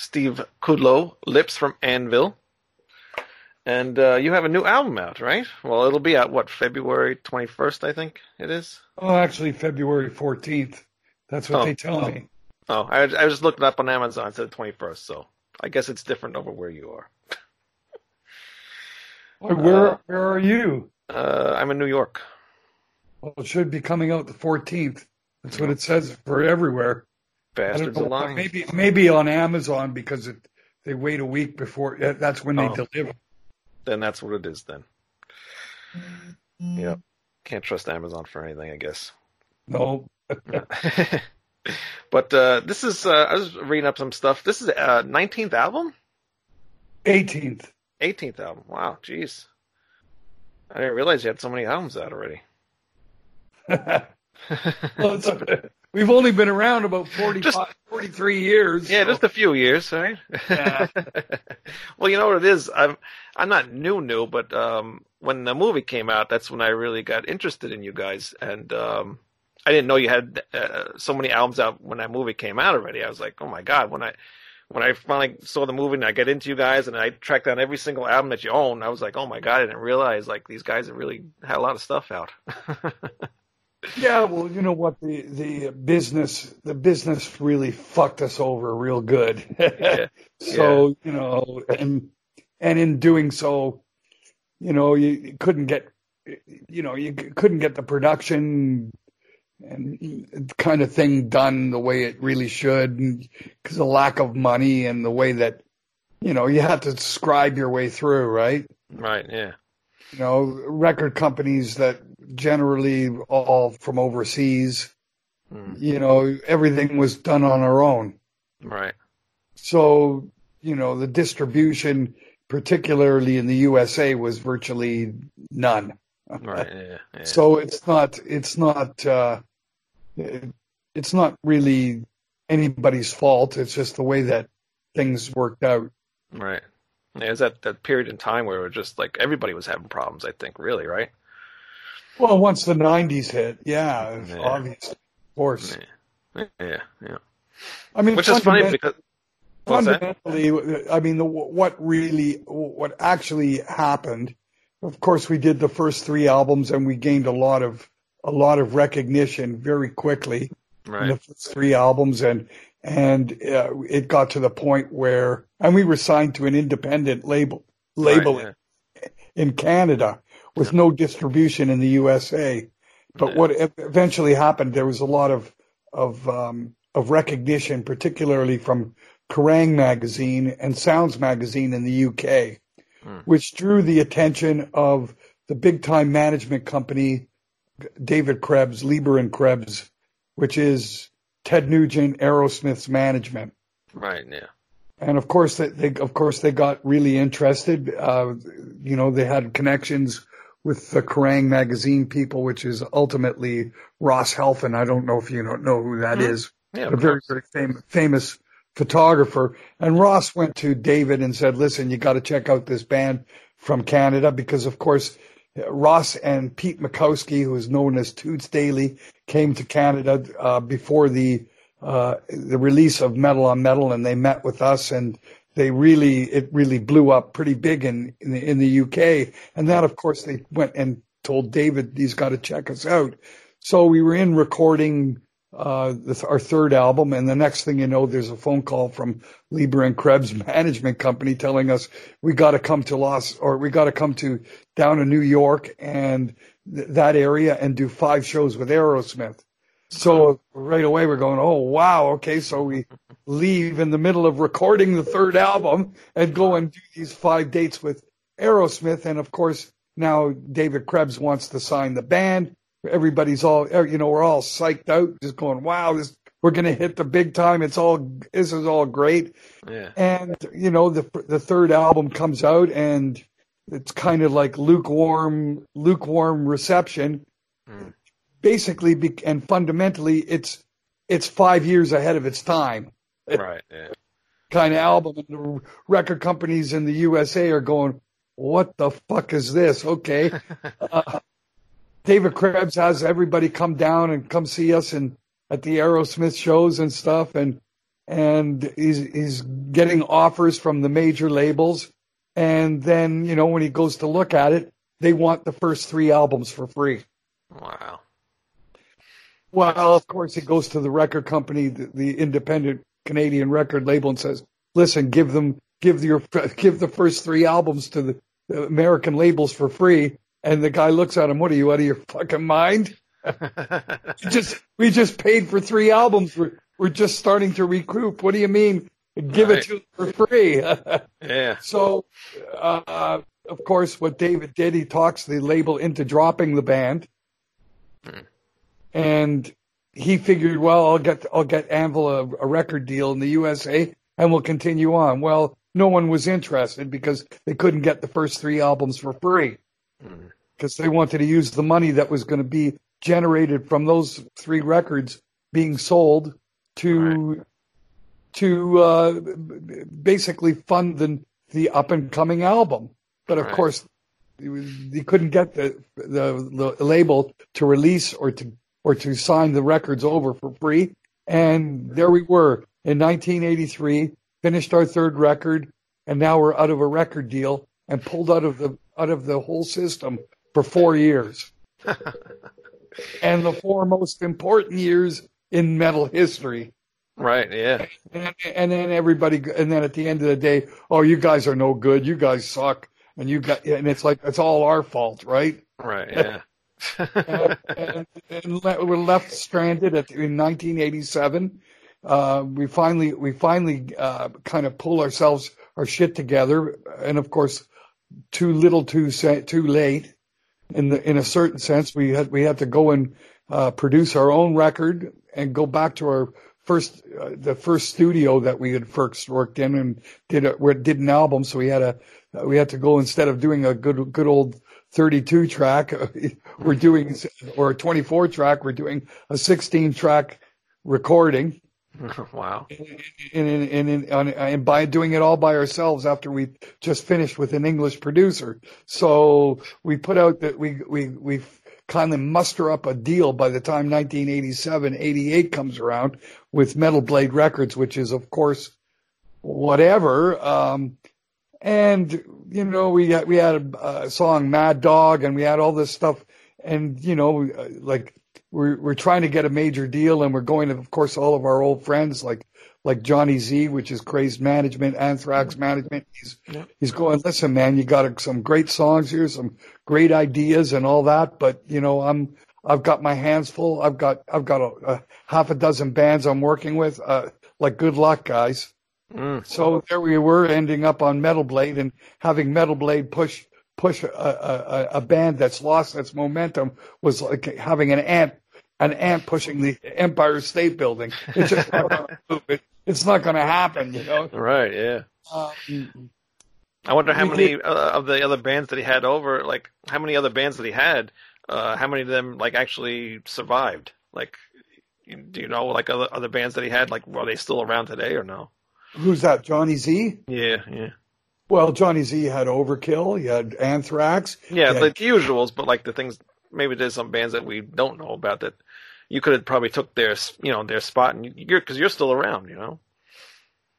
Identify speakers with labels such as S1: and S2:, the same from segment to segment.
S1: Steve Kudlow, Lips from Anvil. And uh, you have a new album out, right? Well, it'll be out, what, February 21st, I think it is?
S2: Oh, actually, February 14th. That's what
S1: Oh,
S2: they tell
S1: oh.
S2: me.
S1: Oh, I, I just looked it up on Amazon. It said 21st, so I guess it's different over where you are.
S2: Where where are you?
S1: Uh, I'm in New York.
S2: Well, it should be coming out the 14th. That's what it says for everywhere. I don't
S1: Bastards
S2: know,
S1: alive.
S2: maybe maybe on Amazon because it, they wait a week before. That's when they
S1: Oh.
S2: deliver.
S1: Then that's what it is then.
S2: Mm-hmm.
S1: Yep. Can't trust Amazon for anything, I guess.
S2: No,
S1: but uh, this is, uh, I was reading up some stuff. This is uh 19th album?
S2: 18th.
S1: 18th album. Wow, jeez. I didn't realize you had so many albums out already.
S2: Well, it's we've only been around about 45,
S1: Just-
S2: 43 years.
S1: yeah,
S2: so-
S1: just a few years, right?
S2: Yeah.
S1: well, you know what it is. I'm I'm not new new, but um, when the movie came out, that's when I really got interested in you guys, and um, I didn't know you had uh, so many albums out when that movie came out already. I was like, oh my god, when I when I finally saw the movie and I get into you guys and I tracked down every single album that you own, I was like, oh my god, I didn't realize like these guys have really had a lot of stuff out.
S2: Yeah, well, you know what the the business the business really fucked us over real good.
S1: Yeah.
S2: so you know, and and in doing so, you know, you, couldn't get, you know, you couldn't get the production and kind of thing done the way it really should because of lack of money and the way that, you know, you had to scribe your way through, right?
S1: right? Yeah.
S2: you know, record companies that generally all from overseas,
S1: Mm,
S2: you know, everything was done on our own.
S1: right.
S2: So, you know, the distribution, particularly in the USA, was virtually none.
S1: Right. Yeah. yeah.
S2: So it's not, it's not, uh, it- it's not really anybody's fault. It's just the way that things worked out.
S1: Right. Yeah, it was that, that period in time where it was just like everybody was having problems, I think, really, right?
S2: Well, once the 90s hit, yeah,
S1: Yeah.
S2: obviously, of course.
S1: Yeah. Yeah. Yeah.
S2: I mean,
S1: Which is funny because
S2: fundamentally, I mean, the, what really, what actually happened, of course, we did the first three albums and we gained a lot of, a lot of recognition very quickly in the first three albums. And, and uh, it got to the point where, and we were signed to an independent label, label
S1: Right,
S2: in Canada with no distribution in the USA. But what eventually happened, there was a lot of of um, of recognition, particularly from Kerrang magazine and Sounds magazine in the UK,
S1: Hmm.
S2: which drew the attention of the big time management company David Krebs, Leber and Krebs, which is Ted Nugent Aerosmith's management
S1: Right. Yeah.
S2: and of course they, they of course they got really interested uh you know they had connections with the Kerrang magazine people which is ultimately Ross Halfin I don't know if you don't know who that
S1: Mhm.
S2: is
S1: Yeah.
S2: a very very fam- famous photographer and Ross went to David and said listen you got to check out this band from Canada because of course Ross and Pete Makowski who is known as Toots Daly came to Canada uh, before the uh, the release of Metal on Metal, and they met with us, and they really it really blew up pretty big in in the, in the UK. And that, of course, they went and told David he's got to check us out. So we were in recording uh, our third album, and the next thing you know, there's a phone call from Leber and Krebs management company telling us we got to come to Los or we got to come to down to New York and th- that area and do five shows with Aerosmith. So right away we're going, oh wow, okay. So we leave in the middle of recording the third album and go and do these five dates with Aerosmith, and of course now David Krebs wants to sign the band. Everybody's all, you know, we're all psyched out, just going, wow, this we're going to hit the big time. It's all, this is all great.
S1: Yeah.
S2: And, you know, the, the third album comes out and it's kind of like lukewarm, lukewarm reception.
S1: Mm.
S2: Basically, and fundamentally, it's, it's five years ahead of its time
S1: Right. Yeah.
S2: kind of album. And the record companies in the USA are going, what the fuck is this? Okay. uh, David Krebs has everybody come down and come see us and at the Aerosmith shows and stuff. And, and he's, he's getting offers from the major labels. And then, you know, when he goes to look at it, they want the first three albums for free.
S1: Wow.
S2: Well, of course, he goes to the record company, the, the independent Canadian record label, and says, "Listen, give them, give your, give the first three albums to the, American labels for free." And the guy looks at him, "What are you out of your fucking mind? Just, we just paid for three albums. We're, we're just starting to recoup. What do you mean? Give
S1: Right.
S2: it to them for free."
S1: yeah.
S2: So, uh, of course, what David did, he talks the label into dropping the band,
S1: Hmm.
S2: and he figured, well, I'll get I'll get Anvil a, a record deal in the USA, and we'll continue on. Well, no one was interested because they couldn't get the first three albums for free because they wanted to use the money that was going to be generated from those three records being sold to to uh, basically fund the the up and coming album. But of
S1: Right.
S2: course, they couldn't get the, the the label to release or to or to sign the records over for free. And there we were in 1983, finished our third record, and now we're out of a record deal and pulled out of the out of the whole system for four years. and the four most important years in metal history.
S1: Right. Yeah.
S2: And, and then everybody, and then at the end of the day, oh, you guys are no good. You guys suck. And you got, and it's like, it's all our fault, right?
S1: Right. Yeah.
S2: And, and, and we're left stranded at, in 1987. Uh, we finally, we finally, uh, kind of pull ourselves, our shit together. And of course, too little, too, too late. In the, in a certain sense, we had, we had to go and, uh, produce our own record and go back to our first, uh, the first studio that we had first worked in and did a, did an album. So we had a, we had to go instead of doing a good, good old 32 track, we're doing, or a 24 track, we're doing a 16 track recording.
S1: wow.
S2: And, and, and, and, and, and by doing it all by ourselves after we just finished with an English producer. So we put out that we, we, we kind of muster up a deal by the time 1987, 88 comes around with Metal Blade Records, which is of course whatever. Um, and you know we had, we had a, a song Mad Dog and we had all this stuff. And you know uh, like we're we're trying to get a major deal and we're going to of course all of our old friends like like Johnny Z which is Crazed Management Anthrax Management. He's
S1: Yeah.
S2: he's going listen man you got some great songs here some great ideas and all that but you know I'm I've got my hands full. I've got I've got a, a half a dozen bands I'm working with. Uh like good luck guys
S1: Mm.
S2: so there we were, ending up on Metal Blade and having Metal Blade push push a, a, a- band that's lost its momentum was like having an ant an ant pushing the Empire State Building. It's just it's not going to happen, you know.
S1: Right. Yeah.
S2: Um,
S1: I wonder how many
S2: did-
S1: uh, of the other bands that he had over, like how many other bands that he had, uh, how many of them like actually survived? Like, do you know like other other bands that he had? Like, are they still around today or no?
S2: Who's that? Johnny Z.
S1: Yeah, yeah,
S2: Well, Johnny Z had Overkill. He had Anthrax.
S1: yeah.
S2: Yeah.
S1: The usuals, but like the things. Maybe there's some bands that we don't know about that you could have probably took their you know their spot, and you're because you're still around, you know.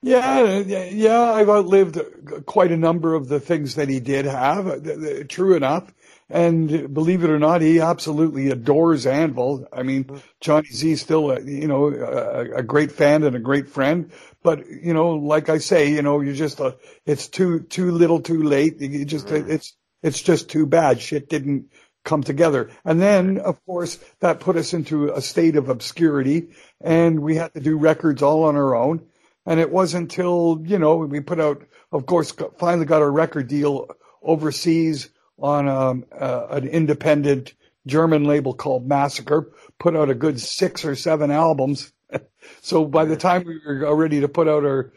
S2: Yeah, yeah, I've outlived quite a number of the things that he did have. True enough. And believe it or not, he absolutely adores Anvil. I mean, mm. Johnny Z's still, a, you know, a, a great fan and a great friend. But, you know, like I say, you know, you're just a, it's too, too little too late. You just, mm. it's, it's just too bad. Shit didn't come together. And then, of course, that put us into a state of obscurity and we had to do records all on our own. And it wasn't until, you know, we put out, of course, finally got our record deal overseas on um, uh, an independent German label called Massacre, put out a good six or seven albums so by the time we were ready to put out our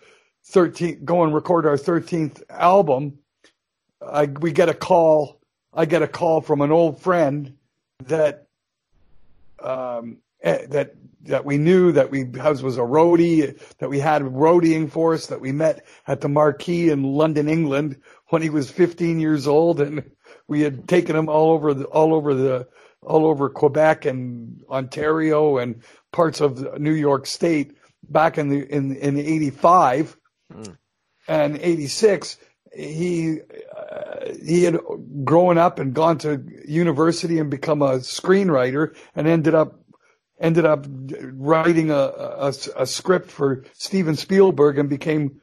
S2: 13th, go and record our 13th album, I, we get a call. I get a call from an old friend that, um, eh, that, that we knew that we was, was a roadie, that we had roadieing for us, that we met at the Marquee in London, England when he was 15 years old and we had taken him all over the, all over the, all over Quebec and Ontario and parts of New York State back in the in in '85 mm. and '86. He uh, he had grown up and gone to university and become a screenwriter and ended up ended up writing a, a, a script for Steven Spielberg and became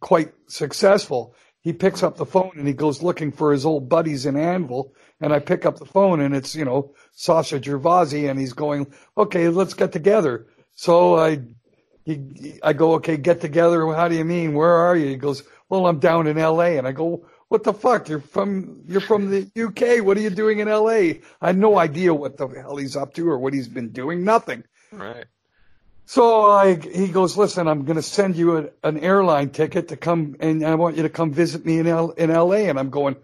S2: quite successful. He picks up the phone and he goes looking for his old buddies in Anvil and I pick up the phone and it's, you know, Sacha Gervasi and he's going, okay, let's get together. So I, he, I go, okay, get together. How do you mean? Where are you? He goes, well, I'm down in LA. And I go, what the fuck? You're from, you're from the UK. What are you doing in LA? I had no idea what the hell he's up to or what he's been doing. Nothing.
S1: Right.
S2: So I, he goes, listen, I'm going to send you a, an airline ticket to come and I want you to come visit me in L, in LA. And I'm going,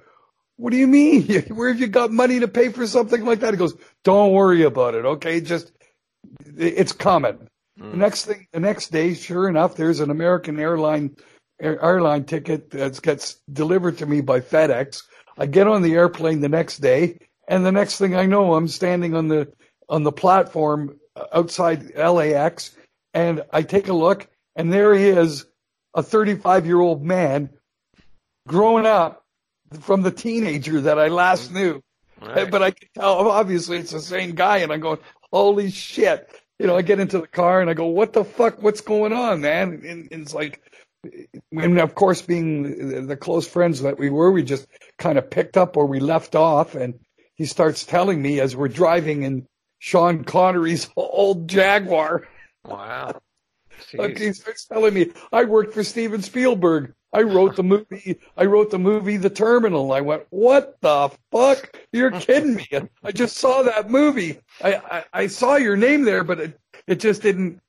S2: what do you mean? Where have you got money to pay for something like that? He goes, don't worry about it. Okay. Just, it's coming. Mm. The next thing, the next day, sure enough, there's an American airline, airline ticket that gets delivered to me by FedEx. I get on the airplane the next day and the next thing I know, I'm standing on the, on the platform outside LAX and I take a look and there he is, a 35 year old man growing up from the teenager that I last mm. knew. Right. But I can tell, obviously, it's the same guy, and I'm going, holy shit. You know, I get into the car and I go, what the fuck? What's going on, man? And, and it's like, and of course, being the close friends that we were, we just kind of picked up where we left off. And he starts telling me as we're driving in Sean Connery's old Jaguar.
S1: Wow.
S2: Like he starts telling me, I worked for Steven Spielberg. I wrote the movie. I wrote the movie The Terminal. I went, what the fuck? You're kidding me! I just saw that movie. I I, I saw your name there, but it it just didn't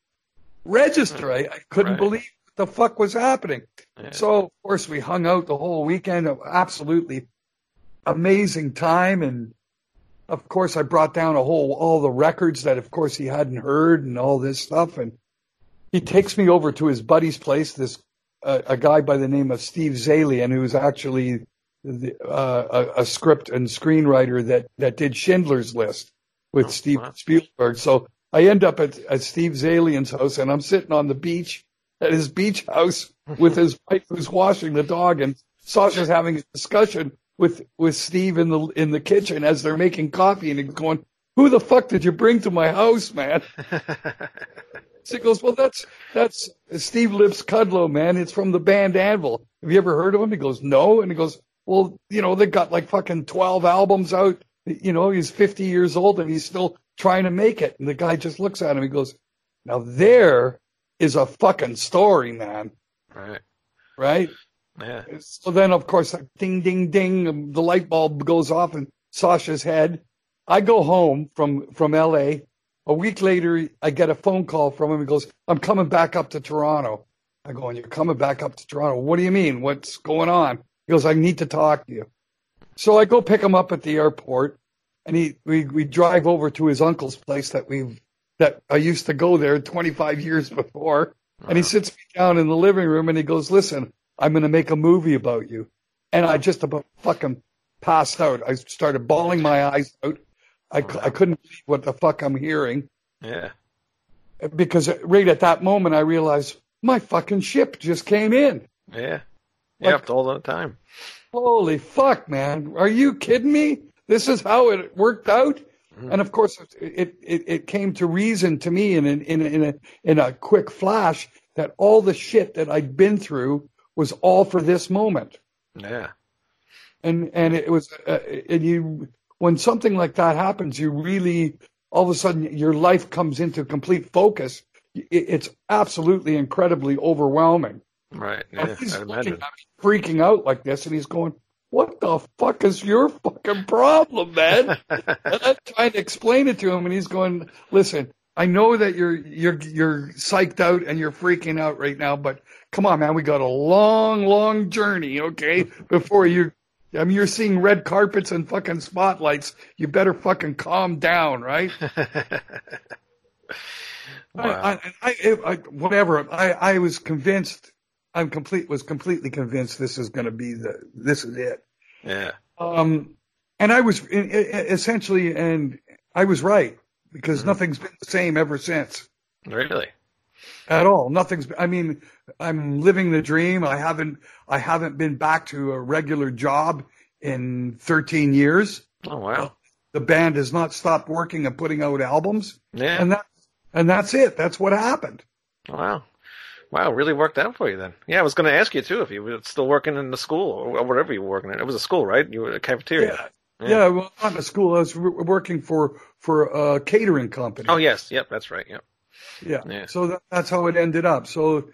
S2: register. I, I couldn't right. believe what the fuck was happening. Yeah. So of course we hung out the whole weekend. Absolutely amazing time, and of course I brought down a whole all the records that of course he hadn't heard and all this stuff and. He takes me over to his buddy's place, this a, a guy by the name of Steve Zaillian, who's actually the, uh, a, a, script and screenwriter that, that did Schindler's List with oh, Steve wow. Spielberg. So I end up at, at Steve Zaillian's house and I'm sitting on the beach at his beach house with his wife who's washing the dog and Sacha's having a discussion with, with Steve in the, in the kitchen as they're making coffee and he's going, who the fuck did you bring to my house, man? So he goes, well, that's, that's Steve Lips Kudlow, man. It's from the band Anvil. Have you ever heard of him? He goes, no. And he goes, well, you know, they got like fucking 12 albums out. You know, he's 50 years old and he's still trying to make it. And the guy just looks at him. He goes, now there is a fucking story, man.
S1: Right.
S2: Right.
S1: Yeah.
S2: So then, of course, ding, ding, ding, the light bulb goes off in Sacha's head. I go home from, from LA a week later, I get a phone call from him. He goes, I'm coming back up to Toronto. I go, and you're coming back up to Toronto. What do you mean? What's going on? He goes, I need to talk to you. So I go pick him up at the airport and he, we, we drive over to his uncle's place that we've, that I used to go there 25 years before. And he sits me down in the living room and he goes, listen, I'm going to make a movie about you. And I just about fucking passed out. I started bawling my eyes out. I, I couldn't believe what the fuck I'm hearing.
S1: Yeah.
S2: Because right at that moment, I realized my fucking ship just came in.
S1: Yeah. Yeah, like, all the time.
S2: Holy fuck, man. Are you kidding me? This is how it worked out? Mm-hmm. And of course, it, it, it came to reason to me in, in, in, a, in a quick flash that all the shit that I'd been through was all for this moment.
S1: Yeah.
S2: And, and it was, uh, and you, when something like that happens, you really, all of a sudden, your life comes into complete focus. It's absolutely incredibly overwhelming.
S1: Right. Yeah,
S2: he's looking at me, freaking out like this, and he's going, "What the fuck is your fucking problem, man?" and I'm trying to explain it to him, and he's going, "Listen, I know that you're you're you're psyched out and you're freaking out right now, but come on, man, we got a long, long journey, okay? Before you, I mean, you're seeing red carpets and fucking spotlights. You better fucking calm down, right?
S1: wow.
S2: I, I, I, whatever. I, I was convinced. I'm complete. Was completely convinced this is going to be the. This is it.
S1: yeah.
S2: Um, and I was essentially, and I was right because
S1: Mhm.
S2: nothing's been the same ever since
S1: Really?
S2: At all. Nothing's. I mean, I'm living the dream. I haven't. I haven't been back to a regular job in 13 years.
S1: Oh wow.
S2: The band has not stopped working and putting out albums,
S1: Yeah.
S2: and that and that's it. That's what happened.
S1: Wow. Wow, really worked out for you then. Yeah, I was going to ask you too if you were still working in the school or whatever you were working in. It was a school, right? You were a cafeteria.
S2: Yeah.
S1: Yeah.
S2: Yeah, well, not in school. I was working for for a catering company.
S1: Oh yes, yep, that's right. Yep.
S2: Yeah.
S1: Yeah.
S2: So that, that's how it ended up. So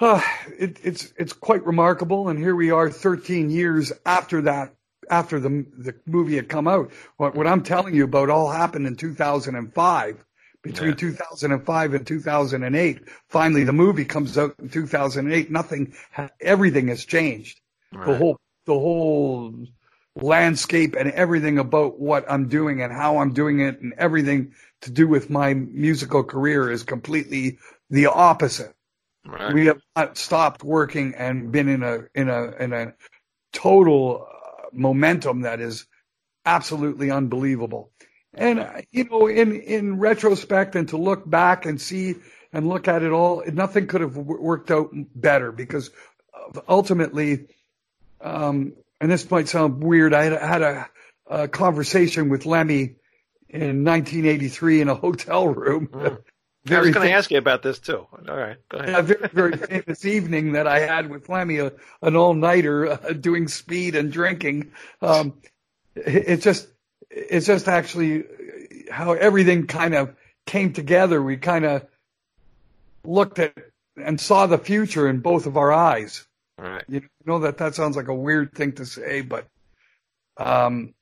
S2: uh, it, it's it's quite remarkable, and here we are, 13 years after that, after the the movie had come out. What what I'm telling you about all happened in 2005. Between
S1: Yeah.
S2: 2005 and 2008, finally the movie comes out in 2008. Nothing, everything has changed. The whole the whole landscape and everything about what I'm doing and how I'm doing it and everything to do with my musical career is completely the opposite.
S1: Right.
S2: We have not stopped working and been in a in a in a total uh, momentum that is absolutely unbelievable. And uh, you know, in in retrospect, and to look back and see and look at it all, nothing could have w- worked out better because ultimately, um, and this might sound weird, I had, I had a, a conversation with Lemmy in 1983 in a hotel room.
S1: Mm. I was going to ask you about this too. All right, go ahead.
S2: a very, very famous evening that I had with Lemmy, a, an all-nighter uh, doing speed and drinking. Um, it, it just, it's just actually how everything kind of came together. We kind of looked at and saw the future in both of our eyes.
S1: All right.
S2: You know that that sounds like a weird thing to say, but, um,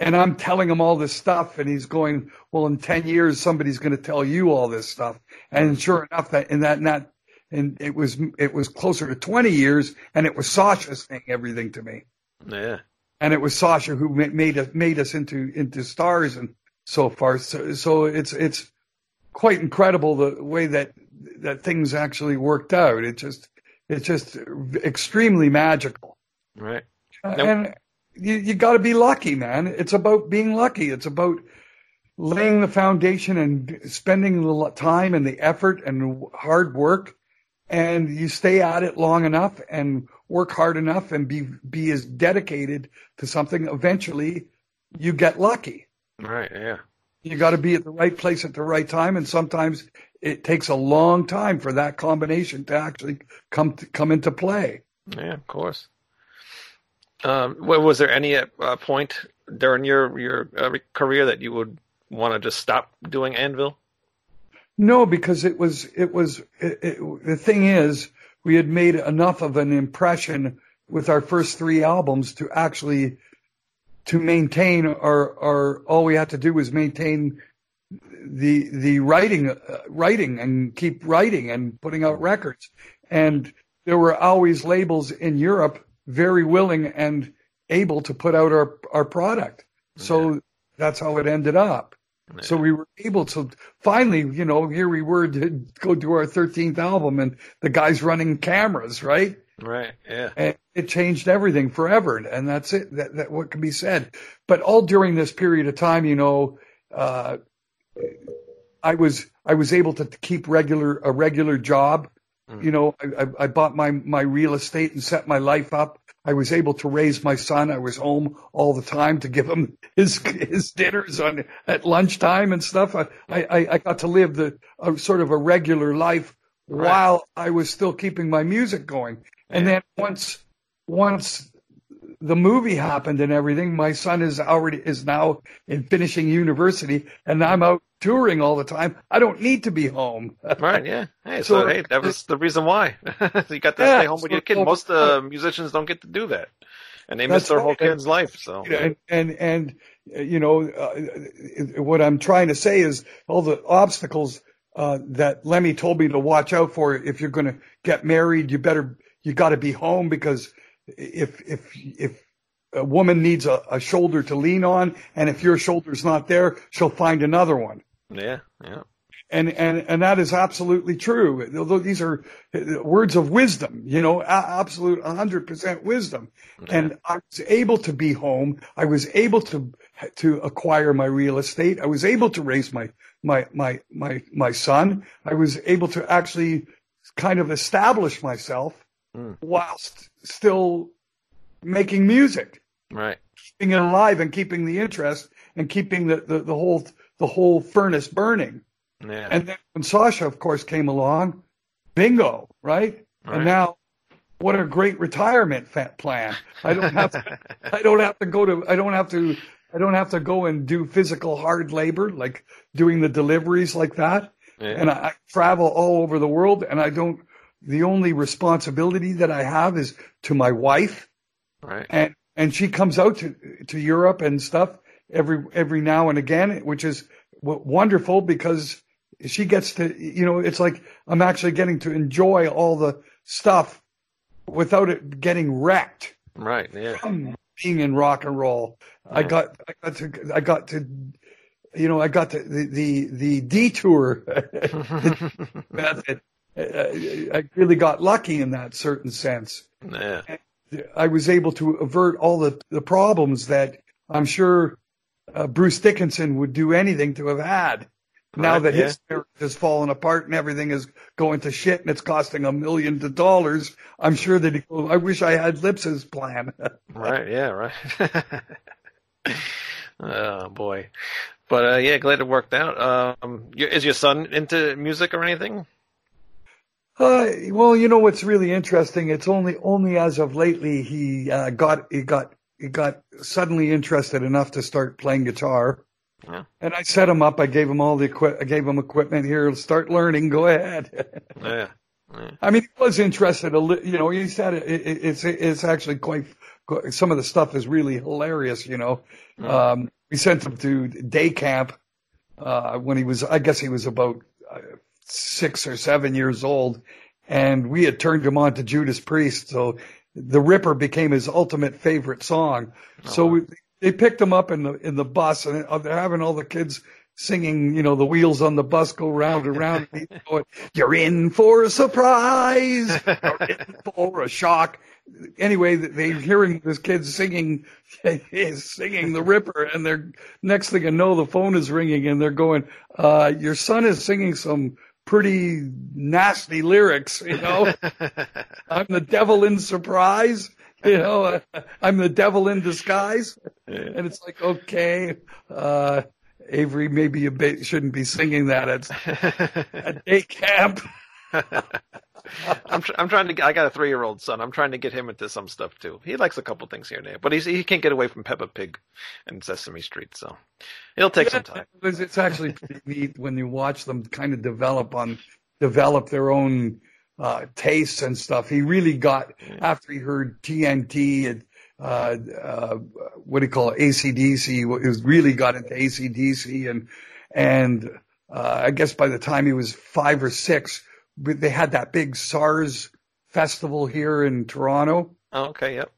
S2: and I'm telling him all this stuff, and he's going, "Well, in ten years, somebody's going to tell you all this stuff." And sure enough, that in that not, and it was it was closer to twenty years, and it was Sacha saying everything to me,
S1: Yeah.
S2: and it was Sacha who made us made us into into stars and so far. So so it's it's quite incredible the way that that things actually worked out. It just it's just extremely magical.
S1: Right.
S2: Uh, and you, you got to be lucky, man. It's about being lucky. It's about laying the foundation and spending the time and the effort and hard work. And you stay at it long enough and work hard enough and be, be as dedicated to something. Eventually you get lucky.
S1: Right. Yeah.
S2: You got to be at the right place at the right time. And sometimes it takes a long time for that combination to actually come to, come into play.
S1: Yeah. Of course. Um, was there any uh, point during your your uh, career that you would want to just stop doing Anvil?
S2: No, because it was it was it, it, the thing is we had made enough of an impression with our first three albums to actually to maintain our our all we had to do was maintain the the writing uh, writing and keep writing and putting out records and there were always labels in Europe very willing and able to put out our our product so that's how it ended up so we were able to finally, you know, here we were to go do our 13th album and the guy's running cameras, right?
S1: Right. Yeah.
S2: And it changed everything forever. And that's it. That, that what can be said. But all during this period of time, you know, uh, I was, I was able to keep regular, a regular job.
S1: Mm.
S2: You know, I, I, I bought my, my real estate and set my life up. I was able to raise my son. I was home all the time to give him his his dinners on at lunchtime and stuff. I I, I got to live the a, sort of a regular life
S1: Right.
S2: while I was still keeping my music going. And
S1: Yeah.
S2: then once once the movie happened and everything, my son is already is now in finishing university, and I'm out touring all the time. I don't need to be home.
S1: Right. Yeah. Hey. So,
S2: So-
S1: hey, that was the reason why you got to
S2: Yeah,
S1: stay home with your kid. Most uh, musicians don't get to do that. and they miss their whole
S2: right.
S1: kid's life. So
S2: and and and uh, you know uh, what I'm trying to say is all the obstacles uh, that Lemmy told me to watch out for. If you're going to get married, you better you got to be home because if if if a woman needs a, a shoulder to lean on, and if your shoulder's not there, she'll find another one.
S1: Yeah, yeah,
S2: And, and, and that is absolutely true. Although these are uh, words of wisdom, you know, absolute 100% wisdom. And I was able to be home. I was able to, to acquire my real estate. I was able to raise my, my, my, my, my son. I was able to actually kind of establish myself
S1: Mm.
S2: whilst still making music
S1: right.
S2: keeping it alive and keeping the interest and keeping the, the, the whole the whole furnace burning.
S1: Yeah,
S2: And then when Sacha, of course, came along, bingo, right?
S1: Right.
S2: And now, what a great retirement plan! I don't have to, I don't have to go to I don't have to I don't have to go and do physical hard labor like doing the deliveries like that.
S1: yeah.
S2: And I, I travel all over the world, and I don't. The only responsibility that I have is to my wife
S1: right.
S2: and and she comes out to to Europe and stuff every every now and again, which is wonderful because she gets to you know it's like I'm actually getting to enjoy all the stuff without it getting wrecked
S1: Right. Yeah.
S2: from being in rock and roll. I got I got to I got to you know I got to the the, the detour method. I I really got lucky in that certain sense.
S1: yeah.
S2: I was able to avert all the, the problems that I'm sure uh, Bruce Dickinson would do anything to have had. Now that
S1: yeah.
S2: his marriage has fallen apart and everything is going to shit and it's costing a million of dollars, I'm sure that he, I wish I had Lips's plan.
S1: Right. Yeah. Right. oh boy. But uh, yeah, glad it worked out. Um, is your son into music or anything?
S2: Uh, well, you know what's really interesting? It's only only as of lately he uh, got he got got suddenly interested enough to start playing guitar.
S1: Yeah.
S2: And I set him up. I gave him all the equi- I gave him equipment here. Start learning. Go ahead.
S1: Yeah. yeah.
S2: I mean, he was interested. A li- you know, he said it, it, it's it's actually quite. quite- Some of the stuff is really hilarious. You know, um, we sent him to day camp uh, when he was. I guess he was about uh, six or seven years old, and we had turned him on to Judas Priest. So the Ripper became his ultimate favorite song. so we, they picked him up in the in the bus, and uh, they're having all the kids singing. You know, the wheels on the bus go round and round. And going, You're in for a surprise. You're in for a shock. Anyway, they're hearing this kid singing, singing the Ripper, and they're next thing you know, the phone is ringing, and they're going, uh, "Your son is singing some pretty nasty lyrics." You know, I'm the devil in surprise. You know, uh, I'm the devil in disguise, and it's like, okay, uh, Avery, maybe you ba- shouldn't be singing that at, at day camp.
S1: I'm tr- I'm trying to. I got a three year old son. I'm trying to get him into some stuff too. He likes a couple things here and there, but he's he can't get away from Peppa Pig and Sesame Street, so it'll take some time.
S2: It's, actually pretty neat when you watch them kind of develop on develop their own uh, tastes and stuff. He really got after he heard TNT and uh, uh, what do you call it, ACDC. He was really got into ACDC and and uh, I guess by the time he was five or six, they had that big SARS festival here in Toronto.
S1: Oh, okay, yep.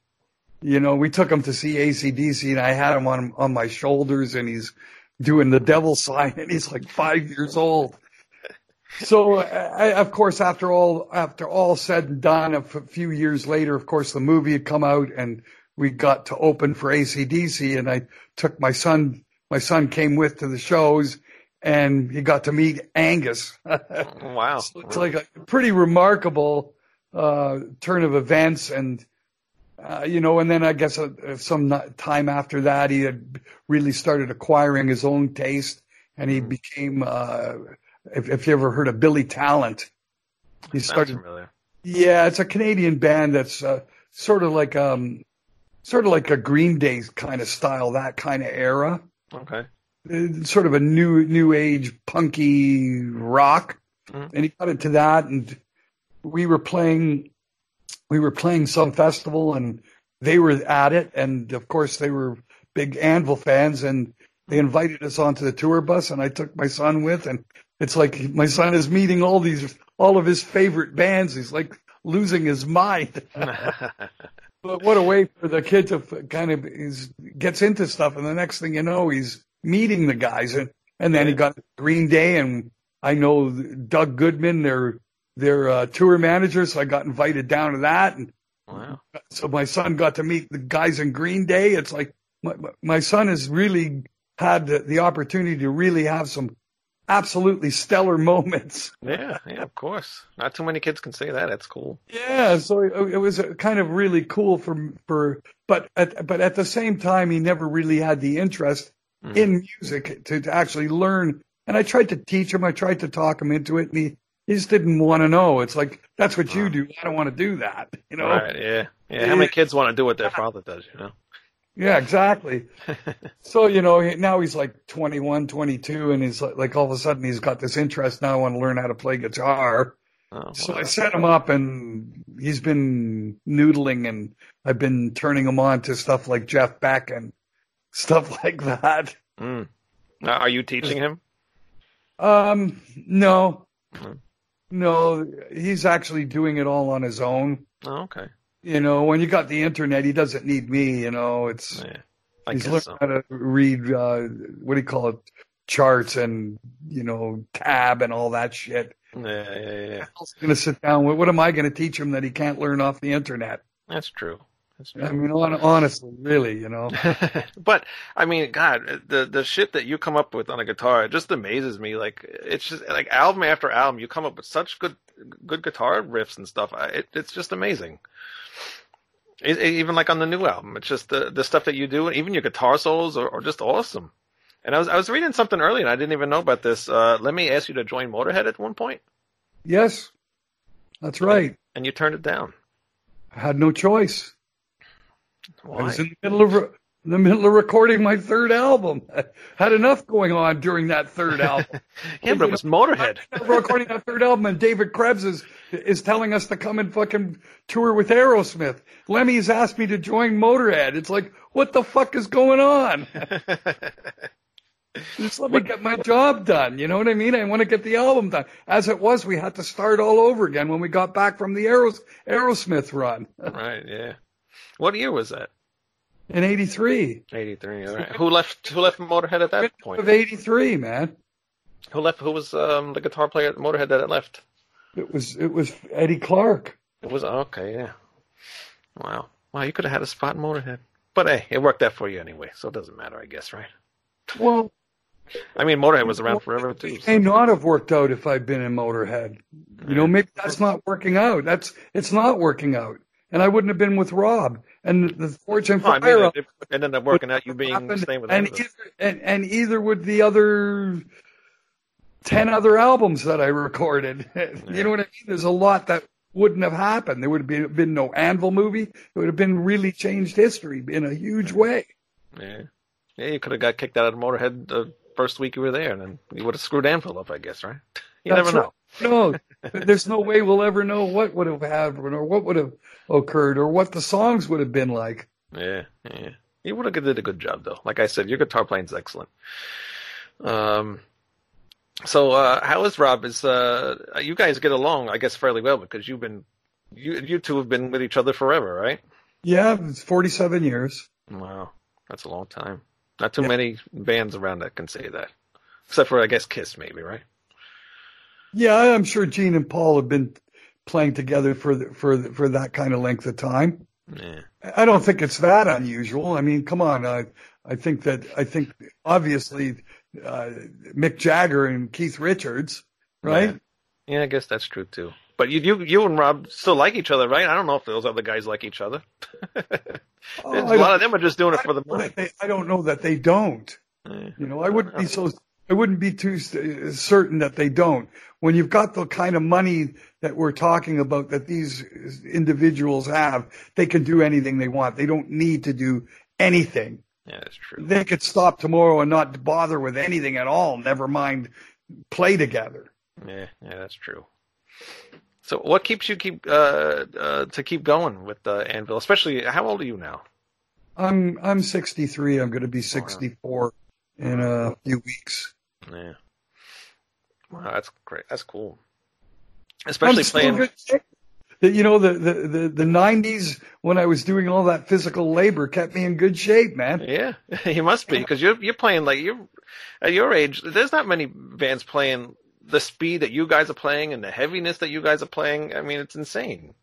S2: You know, we took him to see ACDC and I had him on, on my shoulders and he's doing the devil sign and he's like five years old. So, I, of course, after all, after all said and done, a f- few years later, of course, the movie had come out and we got to open for ACDC and I took my son, my son came with to the shows and he got to meet Angus.
S1: Wow.
S2: So it's like a pretty remarkable uh, turn of events, and uh, you know, and then I guess uh, some time after that, he had really started acquiring his own taste, and he became. Uh, if, if you ever heard of Billy Talent, he started.
S1: familiar.
S2: Yeah, it's a Canadian band that's uh, sort of like um, sort of like a Green Day kind of style, that kind of era
S1: Okay.
S2: Uh, sort of a new new age punky rock,
S1: Mhm.
S2: and he got into that. And we were playing, we were playing some festival, and they were at it, and of course they were big Anvil fans, and they invited us onto the tour bus, and I took my son with, and it's like my son is meeting all these all of his favorite bands. He's like losing his mind. but what a way for the kid to f- kind of is gets into stuff, and the next thing you know, he's meeting the guys, and and then he got Green Day, and I know Doug Goodman, their their uh, tour manager, so I got invited down to that, and
S1: wow.
S2: so my son got to meet the guys in Green Day. It's like my my son has really had the, the opportunity to really have some absolutely stellar moments.
S1: Yeah, yeah, of course. Not too many kids can say that. That's cool.
S2: Yeah, so it, it was kind of really cool for for, but at, but at the same time, he never really had the interest
S1: Mm.
S2: in music to, to actually learn. And I tried to teach him. I tried to talk him into it, and he, he just didn't want to know. It's like that's what you do. I don't want to do that. You know?
S1: Right, yeah. Yeah, how many kids want to do what their father does, you know?
S2: Yeah, exactly. so, you know, now he's like 21, 22, and he's like, like all of a sudden he's got this interest now. I want to learn how to play guitar.
S1: Oh,
S2: So
S1: wow.
S2: I set him up and he's been noodling and I've been turning him on to stuff like Jeff Beck and stuff like that.
S1: Mm. Now, are you teaching him?
S2: Um, no,
S1: Hmm.
S2: no, he's actually doing it all on his own.
S1: Oh, okay.
S2: You know, when you got the internet, he doesn't need me, you know, it's,
S1: Yeah.
S2: He's learned
S1: so.
S2: how to read uh what do you call it charts and you know tab and all that shit
S1: Yeah, yeah, yeah.
S2: he's gonna sit down what, what am i gonna teach him that he can't learn off the internet
S1: That's true. That's
S2: i mean honestly really you know
S1: but I mean, God, the the shit that you come up with on a guitar, it just amazes me. Like it's just like album after album, you come up with such good good guitar riffs and stuff. It, it's just amazing. It, it- even like on the new album, it's just the the stuff that you do, and even your guitar solos are, are just awesome. And I was I was reading something earlier, and I didn't even know about this. Uh, let me ask you to join Motorhead at one point,
S2: yes that's right
S1: and you turned it down.
S2: i had no choice i was in the middle of re- the middle of recording my third album I had enough going on during that third album
S1: yeah, but it was Motorhead.
S2: recording that third album, and David Krebs is is telling us to come and fucking tour with Aerosmith. Lemmy's asked me to join Motorhead. It's like, what the fuck is going on? Just let me get my job done. You know what I mean? I want to get the album done. As it was, we had to start all over again when we got back from the Aeros, Aerosmith run
S1: right? Yeah. What year was that?
S2: in '83.
S1: Eighty three. All right. Who left? Who left Motorhead at that point?
S2: Of '83, man.
S1: Who left? Who was um, the guitar player at Motorhead that left?
S2: It was it was Eddie Clarke.
S1: It was okay. Yeah. Wow. Wow. You could have had a spot in Motorhead, but hey, it worked out for you anyway, so it doesn't matter, I guess, right?
S2: Well,
S1: I mean, Motorhead was around forever too.
S2: It may not have worked out if I'd been in Motorhead. You know, maybe that's not working out. That's it's not working out, and I wouldn't have been with Rob. And the Fortune
S1: I
S2: Fire
S1: mean, it, it ended up working out. You being
S2: happened,
S1: staying with
S2: and either, and and either would the other ten other albums that I recorded. you know what I mean? There's a lot that wouldn't have happened. There would have been, been no Anvil movie. It would have been really changed history in a huge way.
S1: Yeah. Yeah, you could have got kicked out of Motorhead the first week you were there, and then you would have screwed Anvil up, I guess, right? You
S2: That's
S1: never know.
S2: No, there's no way we'll ever know what would have happened or what would have occurred or what the songs would have been like.
S1: Yeah, yeah. You would have did a good job, though. Like I said, your guitar playing's excellent. Um, so uh, how is Rob? Is uh, you guys get along? I guess fairly well because you've been you you two have been with each other forever, right?
S2: Yeah, it's 47 years.
S1: Wow, that's a long time. Not too
S2: Yeah.
S1: many bands around that can say that, except for I guess Kiss, maybe, right?
S2: Yeah, I'm sure Gene and Paul have been playing together for the, for the, for that kind of length of time.
S1: Yeah,
S2: I don't think it's that unusual. I mean, come on. I I think that I think obviously uh, Mick Jagger and Keith Richards, right?
S1: yeah. I guess that's true too. But you you you and Rob still like each other, right? I don't know if those other guys like each other.
S2: Oh,
S1: a lot of them are just doing it for the money.
S2: they- I don't know that they don't.
S1: Yeah.
S2: You know, I wouldn't be so. I wouldn't be too certain that they don't. When you've got the kind of money that we're talking about that these individuals have, they can do anything they want. They don't need to do anything.
S1: Yeah, that's true.
S2: They could stop tomorrow and not bother with anything at all. Never mind play together.
S1: Yeah, yeah, that's true. So, what keeps you keep uh, uh, to keep going with uh, Anvil? Especially, how old are you now?
S2: I'm I'm 63. I'm going to be 64 in a few weeks.
S1: Yeah. Wow, that's great. That's cool. Especially playing.
S2: You know, the, the, the, the 90s when I was doing all that physical labor kept me in good shape, man.
S1: Yeah, you must be because you're you're playing like you at your age. There's not many bands playing the speed that you guys are playing and the heaviness that you guys are playing. I mean, it's insane.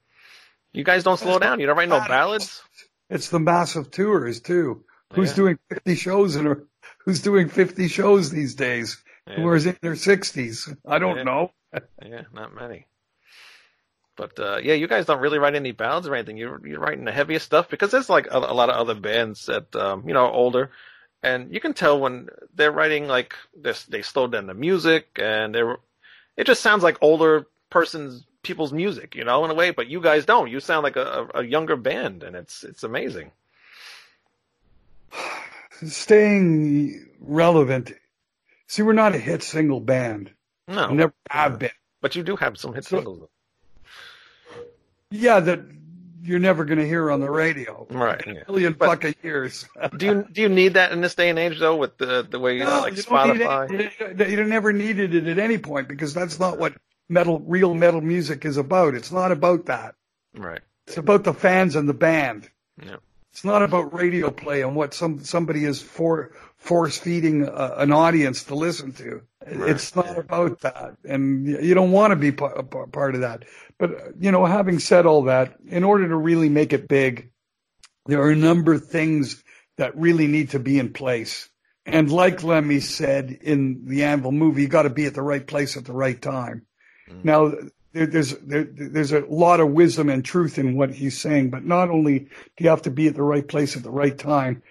S1: You guys don't slow down. You don't write no ballads.
S2: It's the massive tours too. Who's
S1: Yeah.
S2: doing 50 shows in a, who's doing 50 shows these days?
S1: Yeah.
S2: Who is in their 60s? I don't
S1: Yeah.
S2: know.
S1: Yeah, not many. But uh, yeah, you guys don't really write any ballads or anything. You're you're writing the heaviest stuff because there's like a, a lot of other bands that um, you know are older, and you can tell when they're writing like this. They slow down the music, and they're it just sounds like older person's people's music, you know, in a way. But you guys don't. You sound like a, a, a younger band, and it's it's amazing.
S2: Staying relevant. See, we're not a hit single band.
S1: No,
S2: Never have been.
S1: but you do have some hit
S2: So-
S1: singles,
S2: Yeah, that you're never going to hear on the radio.
S1: right?
S2: A million
S1: But-
S2: fucking years.
S1: Do you do you need that in this day and age though, with the the way you know,
S2: No,
S1: like
S2: you
S1: Spotify?
S2: You never needed it at any point because that's not what metal, real metal music is about. It's not about that.
S1: Right.
S2: It's about the fans and the band.
S1: Yeah.
S2: It's not about radio play and what some somebody is for force feeding a, an audience to listen to.
S1: Right.
S2: It's not about that, and you don't want to be pa- pa- part of that. But uh, you know, having said all that, in order to really make it big, there are a number of things that really need to be in place. And like Lemmy said in the Anvil movie, you got to be at the right place at the right time.
S1: Mm.
S2: Now, there, there's there, there's a lot of wisdom and truth in what he's saying, but not only do you have to be at the right place at the right time,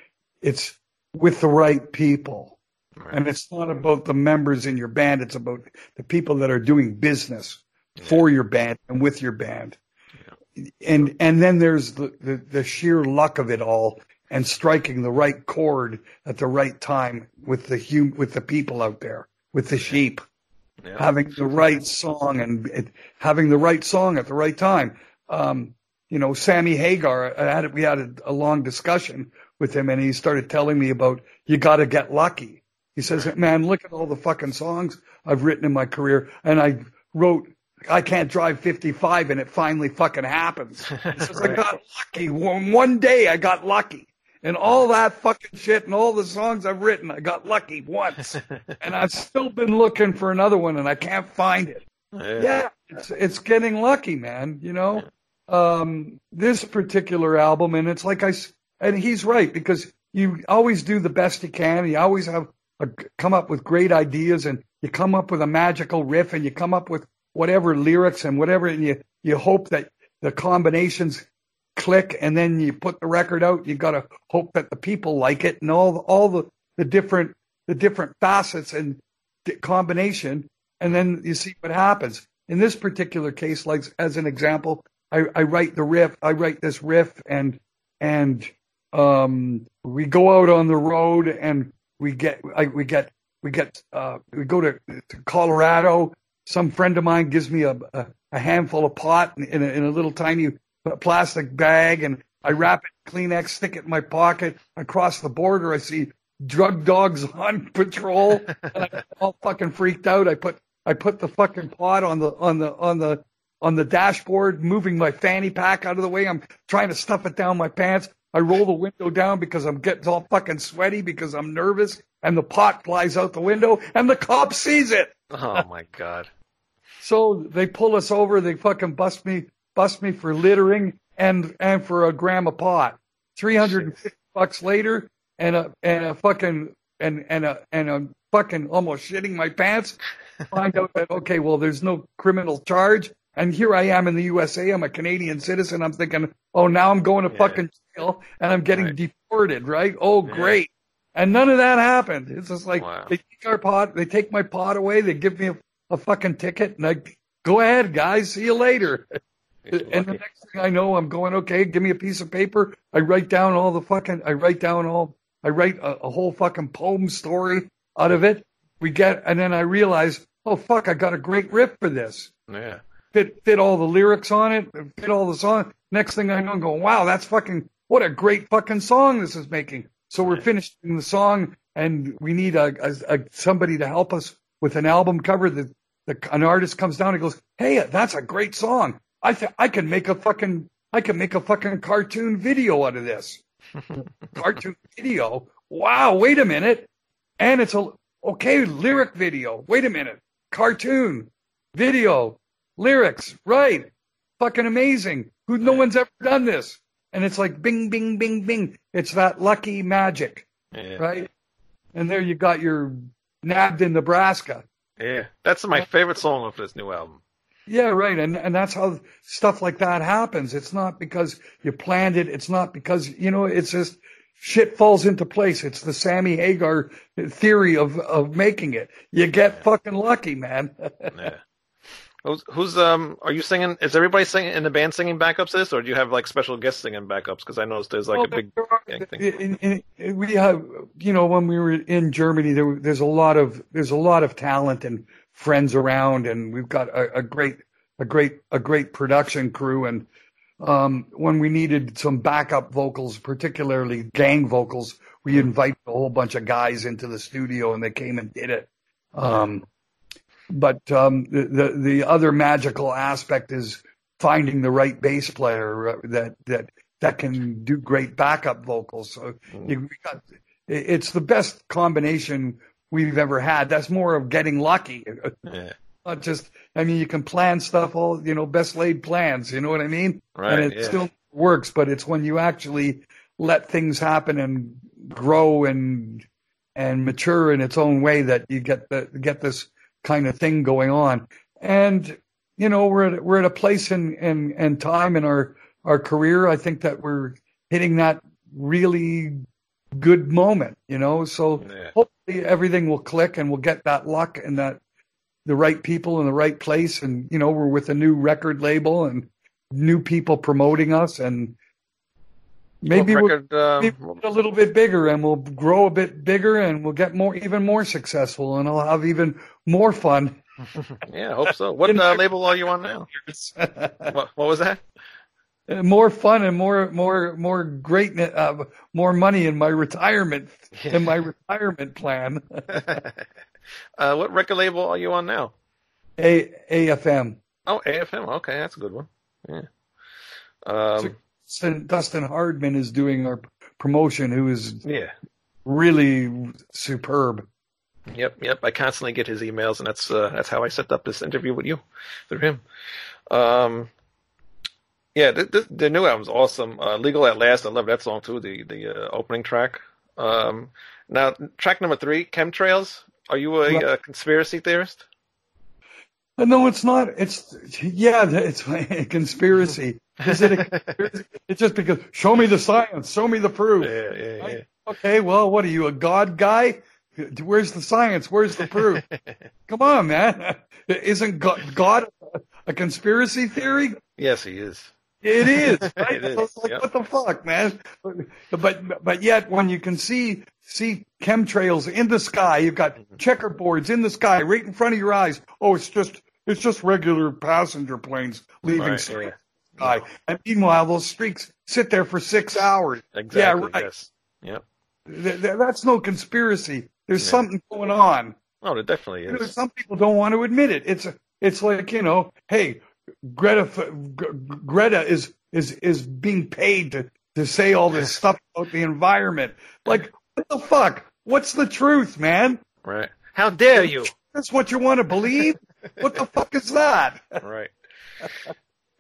S2: it's with the right people.
S1: Right.
S2: And it's not about the members in your band, it's about the people that are doing business for your band and with your band. And and then there's the, the, the sheer luck of it all and striking the right chord at the right time with the hum, with the people out there, with the sheep
S1: Yeah.
S2: having the right song and it, having the right song at the right time. Um, you know, Sammy Hagar, I had, we had a, a long discussion with him and he started telling me about you got to get lucky. He says, man, look at all the fucking songs I've written in my career. And I wrote, I can't drive 55 and it finally fucking happens. He says, I got lucky. One, one day I got lucky. And all that fucking shit and all the songs I've written, I got lucky once. and I've still been looking for another one and I can't find it.
S1: Yeah.
S2: Yeah, it's it's getting lucky, man. You know, um, this particular album, and it's like I s- and he's right because you always do the best you can. You always have a, come up with great ideas, and you come up with a magical riff, and you come up with whatever lyrics and whatever, and you you hope that the combinations click, and then you put the record out. You got to hope that the people like it, and all the, all the the different the different facets and combination and then you see what happens. In this particular case, like as an example, I, I write the riff, I write this riff, and and um, we go out on the road and we get I, we get we get uh, we go to, to Colorado. Some friend of mine gives me a, a, a handful of pot in a, in a little tiny plastic bag, and I wrap it in Kleenex, stick it in my pocket. I cross the border, I see drug dogs on patrol, and I'm all fucking freaked out. I put I put the fucking pot on the on the on the on the dashboard, moving my fanny pack out of the way. I'm trying to stuff it down my pants. I roll the window down because I'm getting all fucking sweaty because I'm nervous, and the pot flies out the window, and the cop sees it.
S1: Oh my god.
S2: So they pull us over. They fucking bust me, bust me for littering and and for a gram of pot. Three hundred and fifty bucks later, and a and a fucking and and a and a fucking almost shitting my pants. Find out that okay, well, there's no criminal charge, and here I am in the USA. I'm a Canadian citizen. I'm thinking, oh, now I'm going to
S1: Yeah.
S2: fucking jail, and I'm getting
S1: Right.
S2: deported, right? Oh,
S1: Yeah.
S2: great. And none of that happened. It's just like
S1: Wow.
S2: they take our pot, they take my pot away, they give me a, a fucking ticket, and I go ahead, guys, see you later. And the next thing I know, I'm going, okay, give me a piece of paper. I write down all the fucking, I write down all, I write a, a whole fucking poem story out of it. We get, and then I realize, oh fuck, I got a great riff for this.
S1: Yeah.
S2: fit fit all the lyrics on it, fit all the song. Next thing I know, I'm going, wow, that's fucking what a great fucking song this is making. So we're finishing the song, and we need a, a, a somebody to help us with an album cover. The, the an artist comes down and goes, hey, that's a great song. I th- I can make a fucking I can make a fucking cartoon video out of this. cartoon video. Wow, wait a minute. And it's a okay lyric video. Wait a minute. Cartoon, video, lyrics. Right. Fucking amazing. Who no one's ever done this. And it's like bing, bing, bing, bing. It's that lucky magic.
S1: Yeah.
S2: Right. And there you got your nabbed in Nebraska.
S1: Yeah. That's my favorite song of this new album.
S2: Yeah, right. And and that's how stuff like that happens. It's not because you planned it. It's not because you know. It's just shit falls into place. It's the Sammy Hagar theory of of making it. You get fucking lucky, man.
S1: Yeah. Who's, who's um? Are you singing? Is everybody singing in the band singing backups this, or do you have like special guests singing backups? Because I noticed there's like
S2: Well,
S1: a big
S2: are-
S1: thing.
S2: in- in- we have, you know, when we were in Germany, there, there's a lot of there's a lot of talent and friends around, and we've got a, a great a great a great production crew. And um, when we needed some backup vocals, particularly gang vocals, we invited a whole bunch of guys into the studio, and they came and did it. Um, but um, the, the the other magical aspect is finding the right bass player uh, that that that can do great backup vocals. So you, we got, it's the best combination we've ever had. That's more of getting lucky,
S1: Yeah.
S2: not just. I mean, you can plan stuff all you know, best laid plans. You know what I mean?
S1: Right.
S2: and it
S1: yeah.
S2: still works, but it's when you actually let things happen and grow and and mature in its own way that you get the get this kind of thing going on. And you know, we're at, we're at a place in in and time in our our career. I think that we're hitting that really good moment. You know, so
S1: Yeah.
S2: hopefully everything will click and we'll get that luck and that the right people in the right place. And you know, we're with a new record label and new people promoting us and maybe
S1: What
S2: we'll
S1: record, um,
S2: maybe get a little bit bigger and we'll grow a bit bigger and we'll get more even more successful and I'll have even more fun.
S1: yeah, I hope so. What uh, label are you on now? What, what was that?
S2: More fun and more more more great uh, more money in my retirement in my retirement plan.
S1: uh, what record label are you on now?
S2: A AFM.
S1: Oh, AFM. Okay, that's a good one. Yeah. Um,
S2: Dustin, Dustin Hardman is doing our promotion, who is
S1: yeah.
S2: really superb.
S1: Yep, yep. I constantly get his emails, and that's uh, that's how I set up this interview with you through him. Um, yeah, the, the, the new album's awesome. Uh, Legal at Last, I love that song too. The the uh, opening track. Um, now, track number three, Chemtrails. Are you a,
S2: Right.
S1: uh conspiracy theorist?
S2: Uh, No, it's not. It's yeah, it's a conspiracy. Is it a conspiracy? It's just because show me the science, show me the proof.
S1: Yeah, yeah, yeah.
S2: Okay, well, what are you, a God guy? Where's the science? Where's the proof? Come on, man. Isn't God, God a conspiracy theory?
S1: Yes, he is.
S2: It is, right?
S1: It is,
S2: like,
S1: yep.
S2: what the fuck, man? But but yet, when you can see see chemtrails in the sky, you've got
S1: Mm-hmm.
S2: checkerboards in the sky right in front of your eyes. Oh, it's just it's just regular passenger planes leaving
S1: Right,
S2: straight
S1: yeah.
S2: sky. And meanwhile, those streaks sit there for six hours.
S1: Exactly.
S2: Yeah, right.
S1: Yes. Yep.
S2: Th- th- That's no conspiracy. There's
S1: Yeah.
S2: something going on.
S1: Oh, there definitely
S2: You know,
S1: is.
S2: some people don't want to admit it. It's it's like you know, hey, Greta Greta is is is being paid to to say all this stuff about the environment. Like what the fuck? What's the truth, man?
S1: Right. How dare you?
S2: That's what you want to believe? what the fuck is that?
S1: right.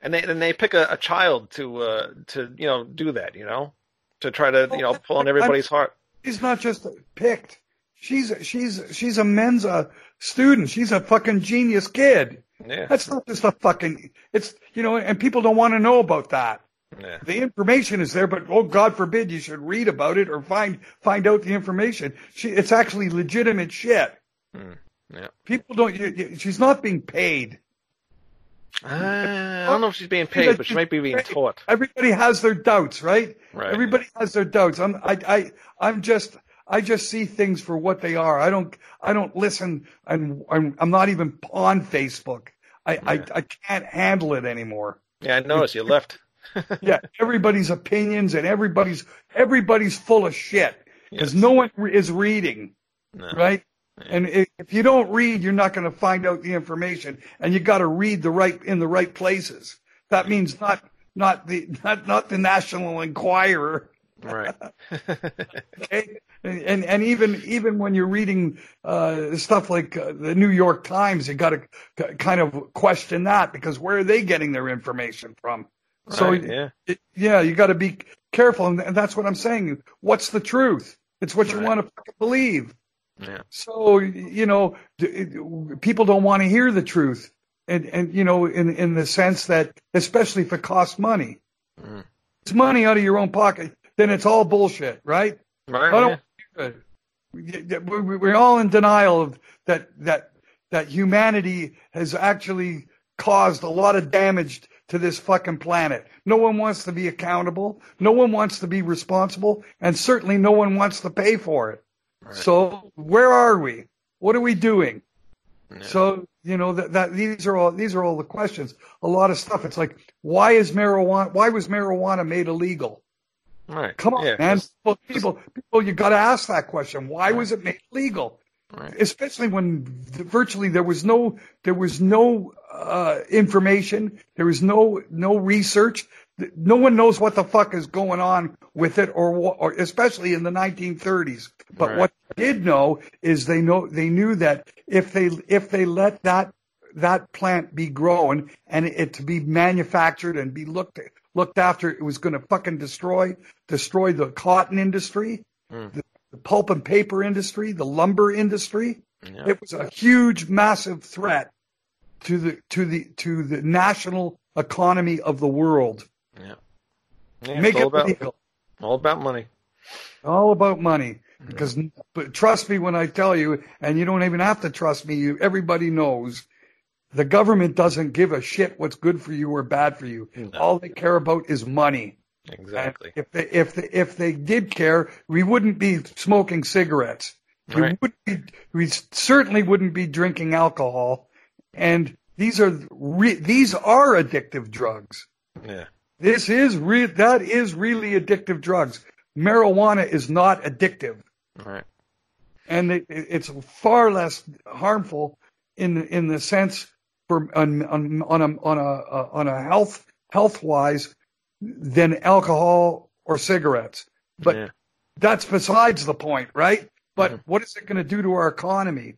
S1: And they and they pick a, a child to uh to you know do that you know to try to you know pull on everybody's heart.
S2: She's not just picked. She's she's she's a Mensa student. She's a fucking genius kid.
S1: Yeah.
S2: That's not just a fucking. It's you know, and people don't want to know about that.
S1: Yeah.
S2: The information is there, but oh God forbid you should read about it or find find out the information. She, it's actually legitimate shit.
S1: Yeah.
S2: People don't. You, you, she's not being paid.
S1: Uh, I don't know if she's being paid, but she might be being taught.
S2: Everybody has their doubts, right?
S1: Right.
S2: Everybody has their doubts. I'm I I I'm just I just see things for what they are. I don't I don't listen. I'm I'm, I'm not even on Facebook. I, I,
S1: Yeah.
S2: I can't handle it anymore.
S1: Yeah, I noticed you left.
S2: Yeah, everybody's opinions and everybody's everybody's full of shit because
S1: Yes.
S2: no one is reading,
S1: No.
S2: right? And i- if you don't read, you're not going to find out the information, and you got to read the right in the right places. That means not not the not not the National Enquirer,
S1: Right.
S2: okay? And and even even when you're reading uh, stuff like uh, the New York Times, you got to kind of question that because where are they getting their information from? So
S1: yeah.
S2: it- yeah, you got to be careful, and, and that's what I'm saying. What's the truth? It's what you
S1: Right.
S2: want to believe.
S1: Yeah.
S2: So you know, it- people don't want to hear the truth, and and you know, in in the sense that, especially if it costs money,
S1: Mm.
S2: it's money out of your own pocket. Then it's all bullshit, right?
S1: Right. Yeah.
S2: don't. Good. We- we- We're all in denial of that that that humanity has actually caused a lot of damage to this fucking planet. No one wants to be accountable. No one wants to be responsible, and certainly no one wants to pay for it.
S1: Right.
S2: So where are we? What are we doing?
S1: Yeah.
S2: So you know that, that these are all these are all the questions. A lot of stuff. It's like why is marijuana? Why was marijuana made illegal?
S1: Right.
S2: Come on,
S1: yeah,
S2: man. People, people, people, you got to ask that question. Why was it made legal?
S1: Right.
S2: Especially when virtually there was no, there was no uh, information, there was no no research. No one knows what the fuck is going on with it, or, or especially in the 1930s. But
S1: Right.
S2: what they did know is they know they knew that if they if they let that that plant be grown and it to be manufactured and be looked looked after, it was going to fucking destroy destroy the cotton industry,
S1: Mm.
S2: the, the pulp and paper industry, the lumber industry.
S1: Yeah.
S2: It was a huge, massive threat to the to the to the national economy of the world.
S1: yeah. Yeah,
S2: Make
S1: it's all
S2: it
S1: about
S2: legal.
S1: all about money.
S2: All about money. Because, but trust me when I tell you, and you don't even have to trust me. You, everybody knows, the government doesn't give a shit what's good for you or bad for you.
S1: No.
S2: All they care about is money. And
S1: Exactly.
S2: if they if they, if they did care, we wouldn't be smoking cigarettes. We
S1: Right.
S2: would be, we certainly wouldn't be drinking alcohol. And these are re, these are addictive drugs.
S1: Yeah.
S2: This is re, that is really addictive drugs. Marijuana is not addictive,
S1: Right.
S2: and it, it's far less harmful in in the sense for on on, on a on a on a health health wise than alcohol or cigarettes. But
S1: yeah.
S2: that's besides the point, right? But
S1: Mhm.
S2: what is it going to do to our economy?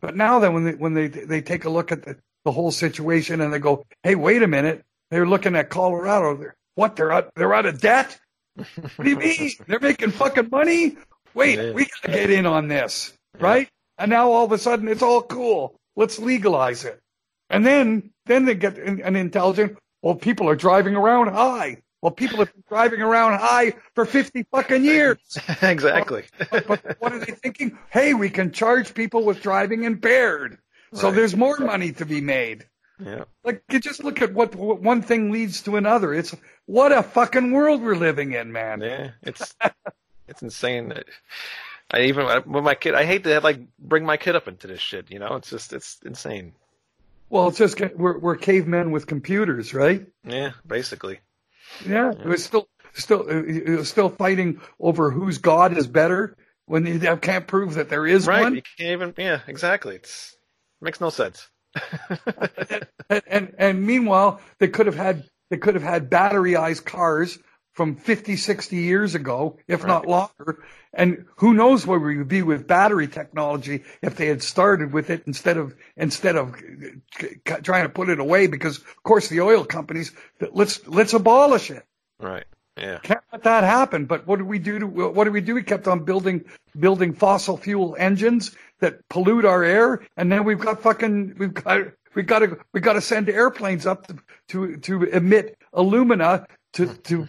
S2: But now then, when they when they they take a look at the, the whole situation and they go, hey, wait a minute, they're looking at Colorado. They're, what? They're out they're out of debt. What do you mean? They're making fucking money? Wait,
S1: Yeah.
S2: we gotta get in on this, right? And now all of a sudden it's all cool. Let's legalize it. And then then they get an, an intelligent. Well, people are driving around high. Well, people have been driving around high for fifty fucking years.
S1: exactly.
S2: But what are they thinking? Hey, we can charge people with driving impaired. So
S1: Right.
S2: there's more money to be made.
S1: yeah.
S2: Like, you just look at what, what one thing leads to another. It's what a fucking world we're living in, man.
S1: Yeah. It's it's insane. that- I even when my kid, I hate to like bring my kid up into this shit. You know, it's just it's insane.
S2: Well, it's just we're we're cavemen with computers, right?
S1: Yeah. Basically.
S2: Yeah, we're still still uh, it was still fighting over whose god is better when you can't prove that there is
S1: Right.
S2: one.
S1: You can't even. Yeah. Exactly. It's makes no sense.
S2: and, and and meanwhile they could have had they could have had batteryized cars from 50 60 years ago if not longer and who knows where we would be with battery technology if they had started with it instead of instead of c- c- trying to put it away because of course the oil companies let's let's abolish it
S1: Right. Yeah.
S2: can't let that happen. But what did we do? To, what did we do? We kept on building building fossil fuel engines that pollute our air, and then we've got fucking we've got we got to we got to send airplanes up to to, to emit alumina to to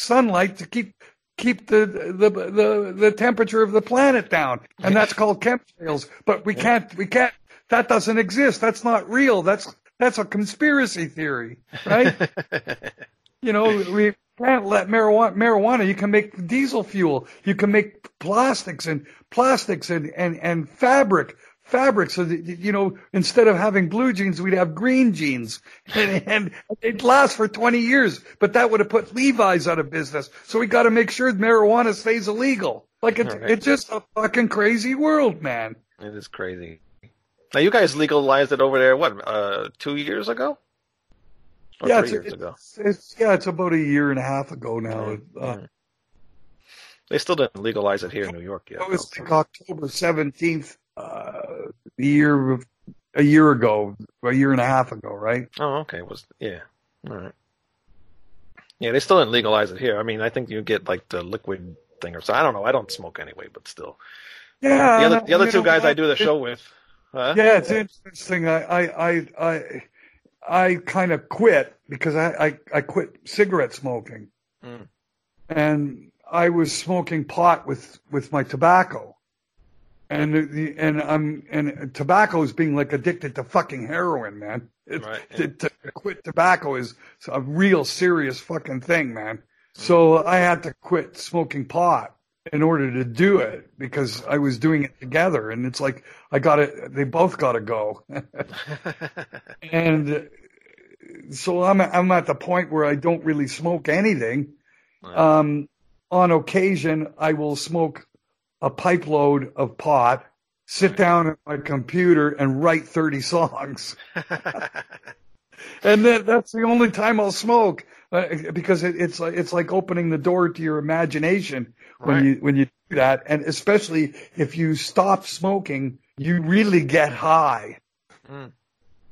S2: sunlight to keep keep the, the the the temperature of the planet down, and that's called chemtrails. But we can't we can't. That doesn't exist. That's not real. That's that's a conspiracy theory, right? you know, we can't let marijuana, marijuana, you can make diesel fuel. You can make plastics and plastics and, and, and fabric, fabric so that, you know, instead of having blue jeans, we'd have green jeans and, and they'd last for 20 years, but that would have put Levi's out of business. So we got to make sure marijuana stays illegal. Like it's,
S1: Right.
S2: it's just a fucking crazy world, man.
S1: It is crazy. Now you guys legalized it over there. What? Uh, two years ago? Or
S2: yeah, it's,
S1: years
S2: it's,
S1: ago.
S2: it's, yeah, it's about a year and a half ago now. Uh.
S1: They still didn't legalize it here in New York yet.
S2: It was like October seventeenth, uh, a year of- a year ago, a year and a half ago, right?
S1: Oh, okay. It was yeah. All right. Yeah, they still didn't legalize it here. I mean, I think you get like the liquid thing or so. I don't know. I don't smoke anyway, but still.
S2: Yeah.
S1: the other the other two guys I do the show with. Huh?
S2: Yeah, it's interesting. I I I I, I kind of quit because I, I I quit cigarette smoking,
S1: Mm.
S2: and I was smoking pot with with my tobacco. And the, and I'm and tobacco is being like addicted to fucking heroin, man. It,
S1: Right,
S2: to, to quit tobacco is a real serious fucking thing, man. So I had to quit smoking pot in order to do it because I was doing it together, and it's like I got to They both got to go, and so I'm I'm at the point where I don't really smoke anything. Um, on occasion, I will smoke a pipe load of pot, sit down at my computer, and write 30 songs. and that's the only time I'll smoke uh, because it, it's like it's like opening the door to your imagination when
S1: Right.
S2: you when you do that, and especially if you stop smoking, you really get high.
S1: Mm.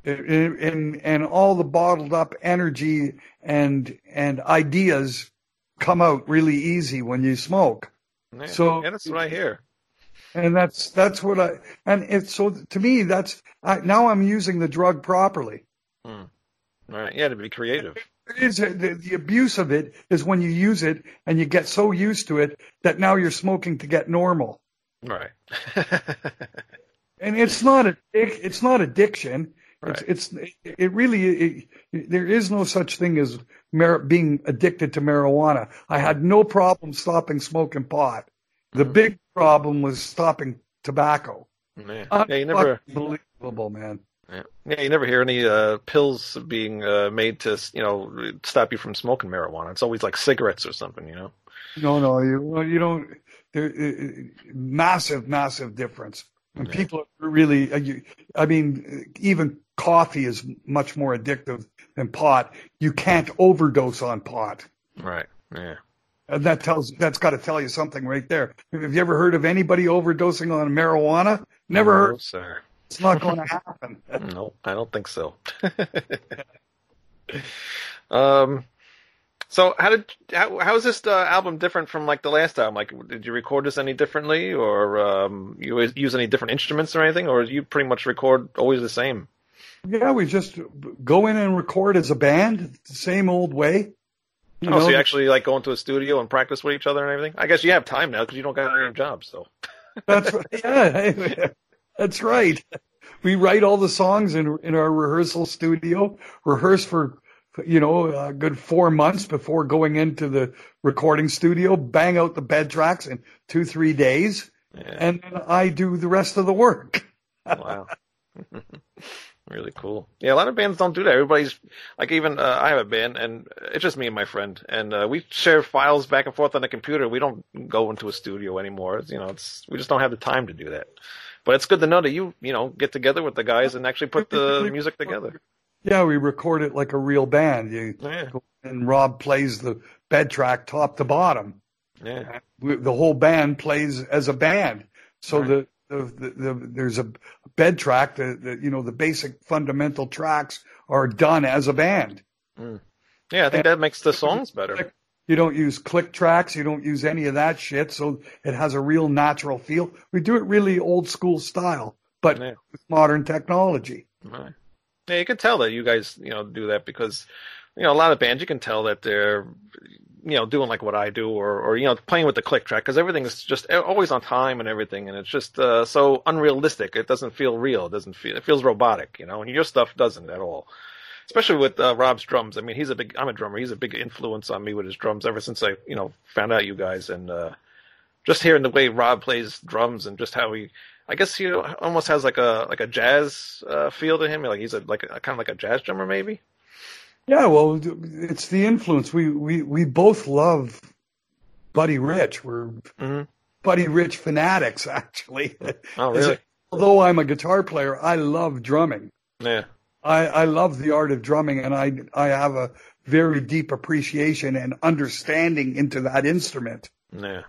S2: And, and and all the bottled up energy and and ideas come out really easy when you smoke.
S1: Yeah.
S2: So-
S1: yeah, that's what I hear.
S2: And that's that's what I and it's so to me that's I, now I'm using the drug properly.
S1: All right. Yeah, to be creative.
S2: It is the, the abuse of it is when you use it and you get so used to it that now you're smoking to get normal.
S1: Right.
S2: And it's not a it's not addiction.
S1: Right.
S2: It's it's it really it, there is no such thing as mar- being addicted to marijuana. I had no problem stopping smoking pot. The
S1: Mhm.
S2: big problem was stopping tobacco.
S1: yeah. yeah, you never.
S2: Unbelievable, man.
S1: Yeah. yeah, you never hear any uh, pills being uh, made to you know stop you from smoking marijuana. It's always like cigarettes or something, you know.
S2: No, no, you you don't. There, massive, massive difference. And
S1: Yeah.
S2: people are really. uh, you- I mean, even coffee is much more addictive than pot. You can't overdose on pot.
S1: Right. Yeah.
S2: And that tells that's got to tell you something right there. Have you ever heard of anybody overdosing on marijuana? Never
S1: no,
S2: heard.
S1: sir.
S2: It's not going to happen.
S1: No, I don't think so. um, so how did how how is this uh, album different from like the last album? Like, did you record this any differently, or um, you use any different instruments or anything, or you pretty much record always the same?
S2: Yeah, we just go in and record as a band, the same old way. You
S1: oh, so you actually like go into a studio and practice with each other and everything? I guess you have time now because you don't got any jobs. So
S2: That's right. Yeah, that's right. We write all the songs in in our rehearsal studio, rehearse for you know a good four months before going into the recording studio, bang out the bed tracks in two three days,
S1: yeah,
S2: and then I do the rest of the work.
S1: wow. Really cool. Yeah, a lot of bands don't do that. Everybody's like, even uh, I have a band, and it's just me and my friend, and uh, we share files back and forth on the computer. We don't go into a studio anymore. It's, you know, it's we just don't have the time to do that. But it's good to know that you, you know, get together with the guys and actually put the music together.
S2: Yeah, we record it like a real band. You
S1: Yeah,
S2: and Rob plays the bed track top to bottom.
S1: yeah,
S2: we, the whole band plays as a band. So
S1: Right.
S2: the, the, the, the there's a bed track. The, the you know the basic fundamental tracks are done as a band. Mm.
S1: yeah. I think that makes the songs better.
S2: You don't use click tracks. You don't use any of that shit. So it has a real natural feel. We do it really old school style, but
S1: Yeah.
S2: with modern technology.
S1: Right. Yeah, you can tell that you guys, you know, do that because, you know, a lot of bands you can tell that they're, you know, doing like what I do or, or you know, playing with the click track because everything is just always on time and everything, and it's just uh, so unrealistic. It doesn't feel real. It doesn't feel. It feels robotic, you know. And your stuff doesn't at all. Especially with uh, Rob's drums. I mean, he's a big. I'm a drummer. He's a big influence on me with his drums ever since I, you know, found out you guys and uh, just hearing the way Rob plays drums and just how he I guess he almost has like a like a jazz uh, feel to him. Like he's a like a, kind of like a jazz drummer, maybe.
S2: Yeah, well, it's the influence. We we we both love Buddy Rich. We're
S1: hmm
S2: Buddy Rich fanatics, actually.
S1: Oh,
S2: As
S1: really?
S2: although I'm a guitar player, I love drumming.
S1: Yeah.
S2: I, I love the art of drumming, and I I have a very deep appreciation and understanding into that instrument.
S1: Yeah.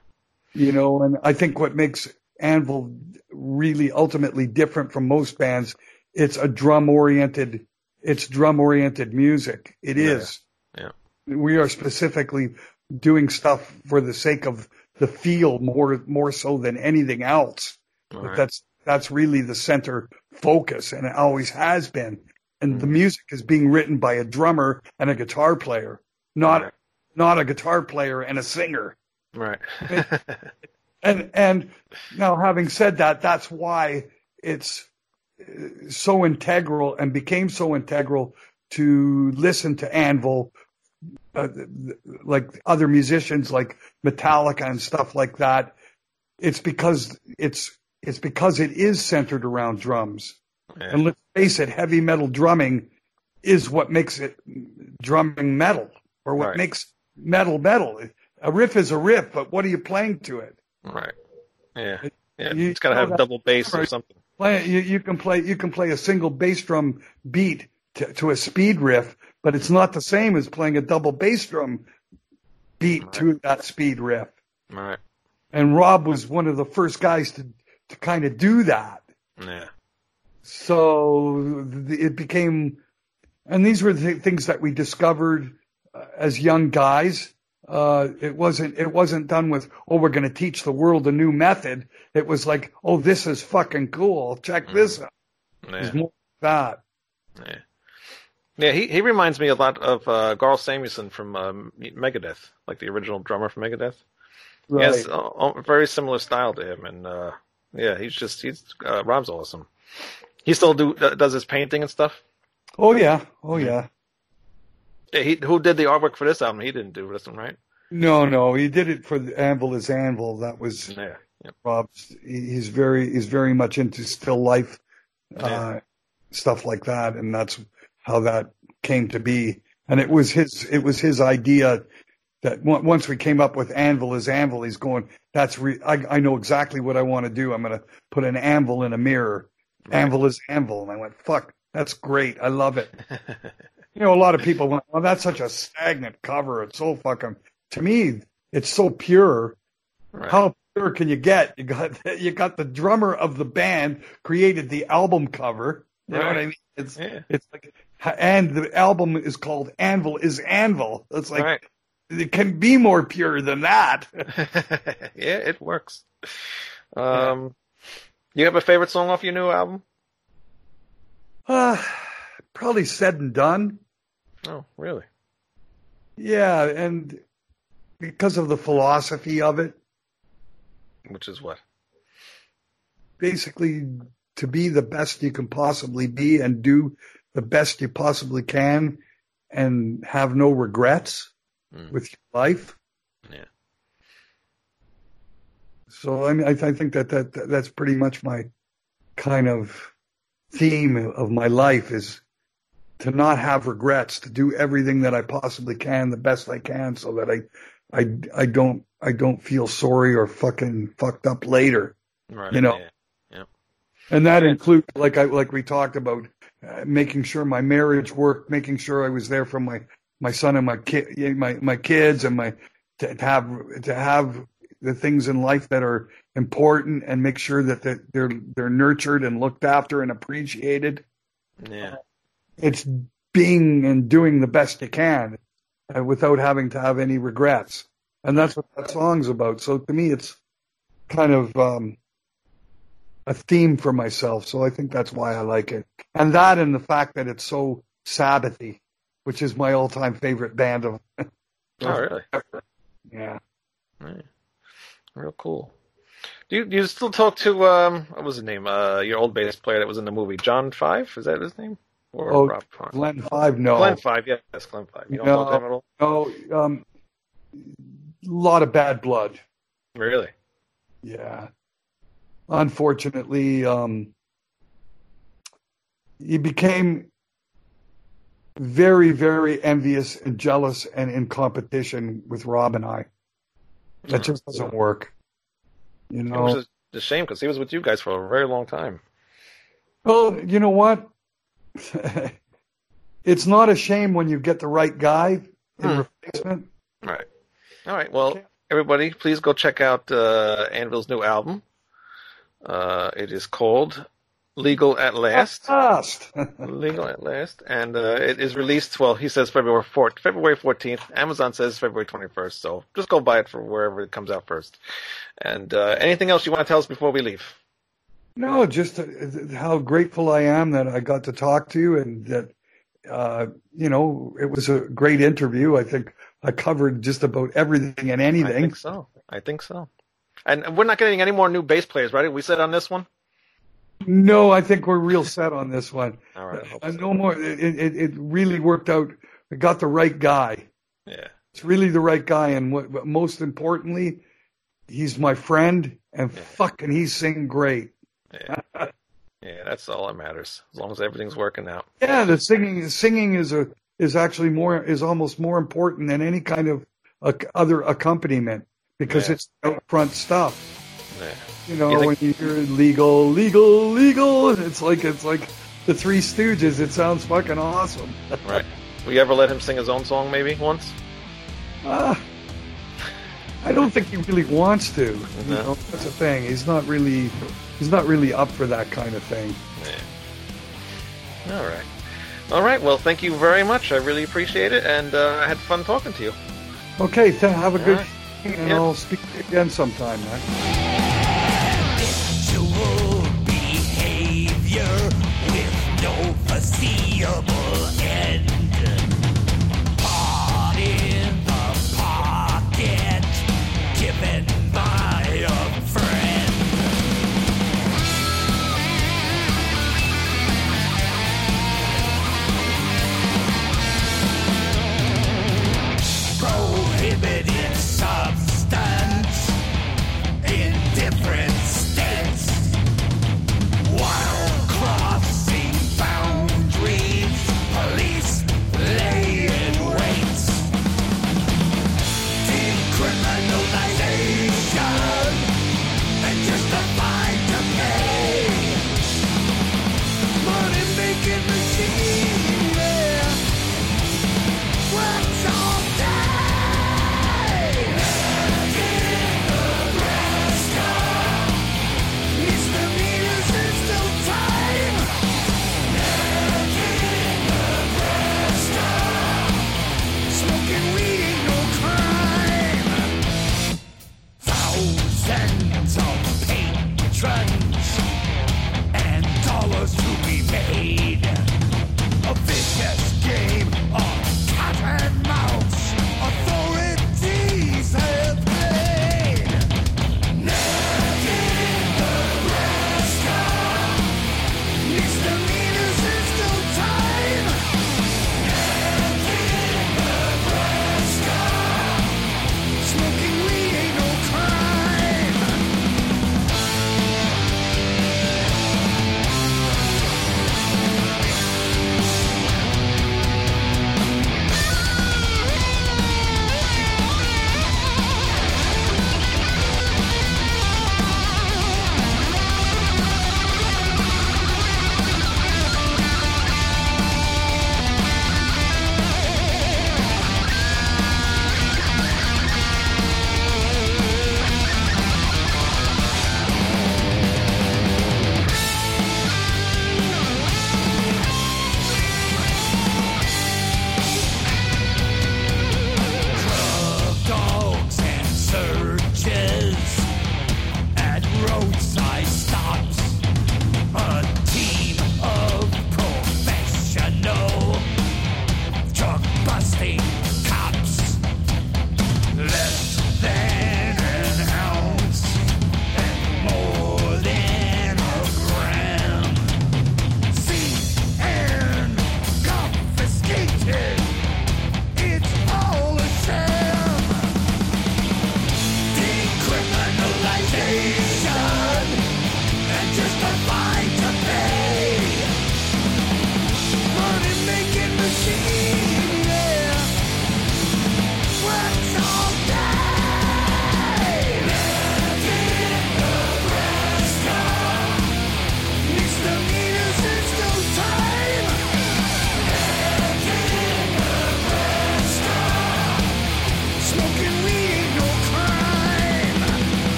S2: You know, and I think what makes Anvil really ultimately different from most bands, it's a drum oriented, it's drum oriented music. It
S1: Yeah.
S2: is.
S1: Yeah.
S2: We are specifically doing stuff for the sake of the feel more more so than anything else.
S1: Right.
S2: that's that's really the center focus, and it always has been. And the
S1: Mhm.
S2: music is being written by a drummer and a guitar player, not
S1: Right.
S2: not a guitar player and a singer.
S1: Right.
S2: And and now, having said that, that's why it's so integral and became so integral to listen to Anvil, uh, like other musicians like Metallica and stuff like that. It's because it's it's because it is centered around drums.
S1: Yeah.
S2: And let's face it, heavy metal drumming is what makes it drumming metal, or what
S1: Right.
S2: makes metal metal. A riff is a riff, but what are you playing to it?
S1: Right. Yeah. Yeah.
S2: You
S1: It's got to have double bass or something.
S2: Play, you, you can play you can play a single bass drum beat to, to a speed riff, but it's not the same as playing a double bass drum beat to that speed riff.
S1: Right.
S2: And Rob was one of the first guys to to kind of do that.
S1: Yeah.
S2: So it became, and these were the things that we discovered uh, as young guys. Uh, it wasn't, it wasn't done with, oh, we're going to teach the world a new method. It was like, oh, this is fucking cool. Check this out.
S1: Yeah.
S2: more like
S1: Yeah. Yeah, he, he reminds me a lot of uh, Gar Samuelson from um, Megadeth, like the original drummer from Megadeth.
S2: that.
S1: He has a, a very similar style to him, and uh, yeah, he's just he's uh, Rob's awesome. He still do uh, does his painting and stuff.
S2: Oh yeah. Oh yeah.
S1: Yeah, he who did the artwork for this album? He didn't do this one, right?
S2: No, no, he did it for Anvil is Anvil. That was
S1: Yeah, yeah,
S2: Rob's. He's very, he's very much into still life, uh, stuff like that, and that's how that came to be. And it was his, it was his idea that on- once we came up with Anvil is Anvil, he's going, that's re- I, I know exactly what I want to do. I'm going to put an anvil in a mirror. Anvil is Anvil, and I went, fuck, that's great. I love it. You know, a lot of people went, well, that's such a stagnant cover. It's so fucking, to me, it's so pure.
S1: right.
S2: How pure can you get? You got, you got the drummer of the band created the album cover. You know what I mean? It's,
S1: Yeah.
S2: it's like, and the album is called Anvil is Anvil. It's like,
S1: right.
S2: it can be more pure than that.
S1: yeah, it works. Um, you have a favorite song off your new album?
S2: Uh, probably said and done.
S1: Oh, really?
S2: Yeah. And because of the philosophy of it,
S1: Which is what?
S2: basically to be the best you can possibly be and do the best you possibly can and have no regrets
S1: Mm.
S2: with your life.
S1: Yeah.
S2: So I mean, I, I think that that that's pretty much my kind of theme of my life is to not have regrets, to do everything that I possibly can, the best I can, so that I, I, I don't, I don't feel sorry or fucking fucked up later.
S1: Right.
S2: You know,
S1: yeah.
S2: And that
S1: Yeah.
S2: includes, like I like we talked about, uh, making sure my marriage worked, making sure I was there for my my son and my kid, my my kids, and my to, to have to have the things in life that are important, and make sure that they're, they're nurtured and looked after and appreciated.
S1: Yeah.
S2: It's being and doing the best you can, uh, without having to have any regrets, and that's what that song's about. So to me, it's kind of um, a theme for myself. So I think that's why I like it. And that and the fact that it's so Sabbathy, which is my all time favorite band of
S1: Oh, really?
S2: yeah.
S1: Right. Real cool. Do you, do you still talk to um what was his name? Uh your old bass player that was in the movie. John Five? Is that his name? Or
S2: Oh,
S1: Rob?
S2: Glenn Five, no.
S1: Glenn Five, yes, Glenn Five. You don't
S2: No.
S1: talk to at all?
S2: No, um a lot of bad blood.
S1: Really?
S2: Yeah. unfortunately, um, he became very, very envious and jealous and in competition with Rob and I. That just doesn't work. You know,
S1: Which is a shame because he was with you guys for a very long time.
S2: Well, you know what? it's not a shame when you get the right guy in
S1: Hmm.
S2: replacement.
S1: All right. All right. Well,
S2: Okay.
S1: everybody, please go check out uh, Anvil's new album. Uh, it is called Legal at Last.
S2: Fast.
S1: Legal at Last, and uh, it is released. Well, he says February 4th, February 14th. Amazon says February 21st. So just go buy it for wherever it comes out first. And uh, anything else you want to tell us before we leave?
S2: No, just uh, how grateful I am that I got to talk to you and that, uh, you know, it was a great interview. I think I covered just about everything and anything.
S1: I think so. I think so. And we're not getting any more new bass players, right? We said on this one.
S2: No, I think we're real set on this one.
S1: All right.
S2: Uh,
S1: so.
S2: no more. It, it, it really worked out. We got the right guy.
S1: Yeah.
S2: It's really the right guy, and what, most importantly, he's my friend, and
S1: Yeah.
S2: fucking he's singing great.
S1: Yeah. Yeah. That's all that matters. As long as everything's working out.
S2: Yeah, the singing singing is a is actually more is almost more important than any kind of uh, other accompaniment because
S1: Yeah.
S2: it's out front stuff.
S1: Yeah.
S2: You know,
S1: You think-
S2: when you hear legal, legal, legal, it's like it's like the Three Stooges. It sounds fucking awesome.
S1: Right. Will you ever let him sing his own song, maybe once?
S2: Ah, I don't think he really wants to. You know, that's the thing. He's not really he's not really up for that kind of thing.
S1: Yeah. All right. All right. Well, thank you very much. I really appreciate it, and uh, I had fun talking to you.
S2: Okay, th- have a
S1: All
S2: good
S1: right.
S2: evening, and
S1: Yeah.
S2: I'll speak to you again sometime, man.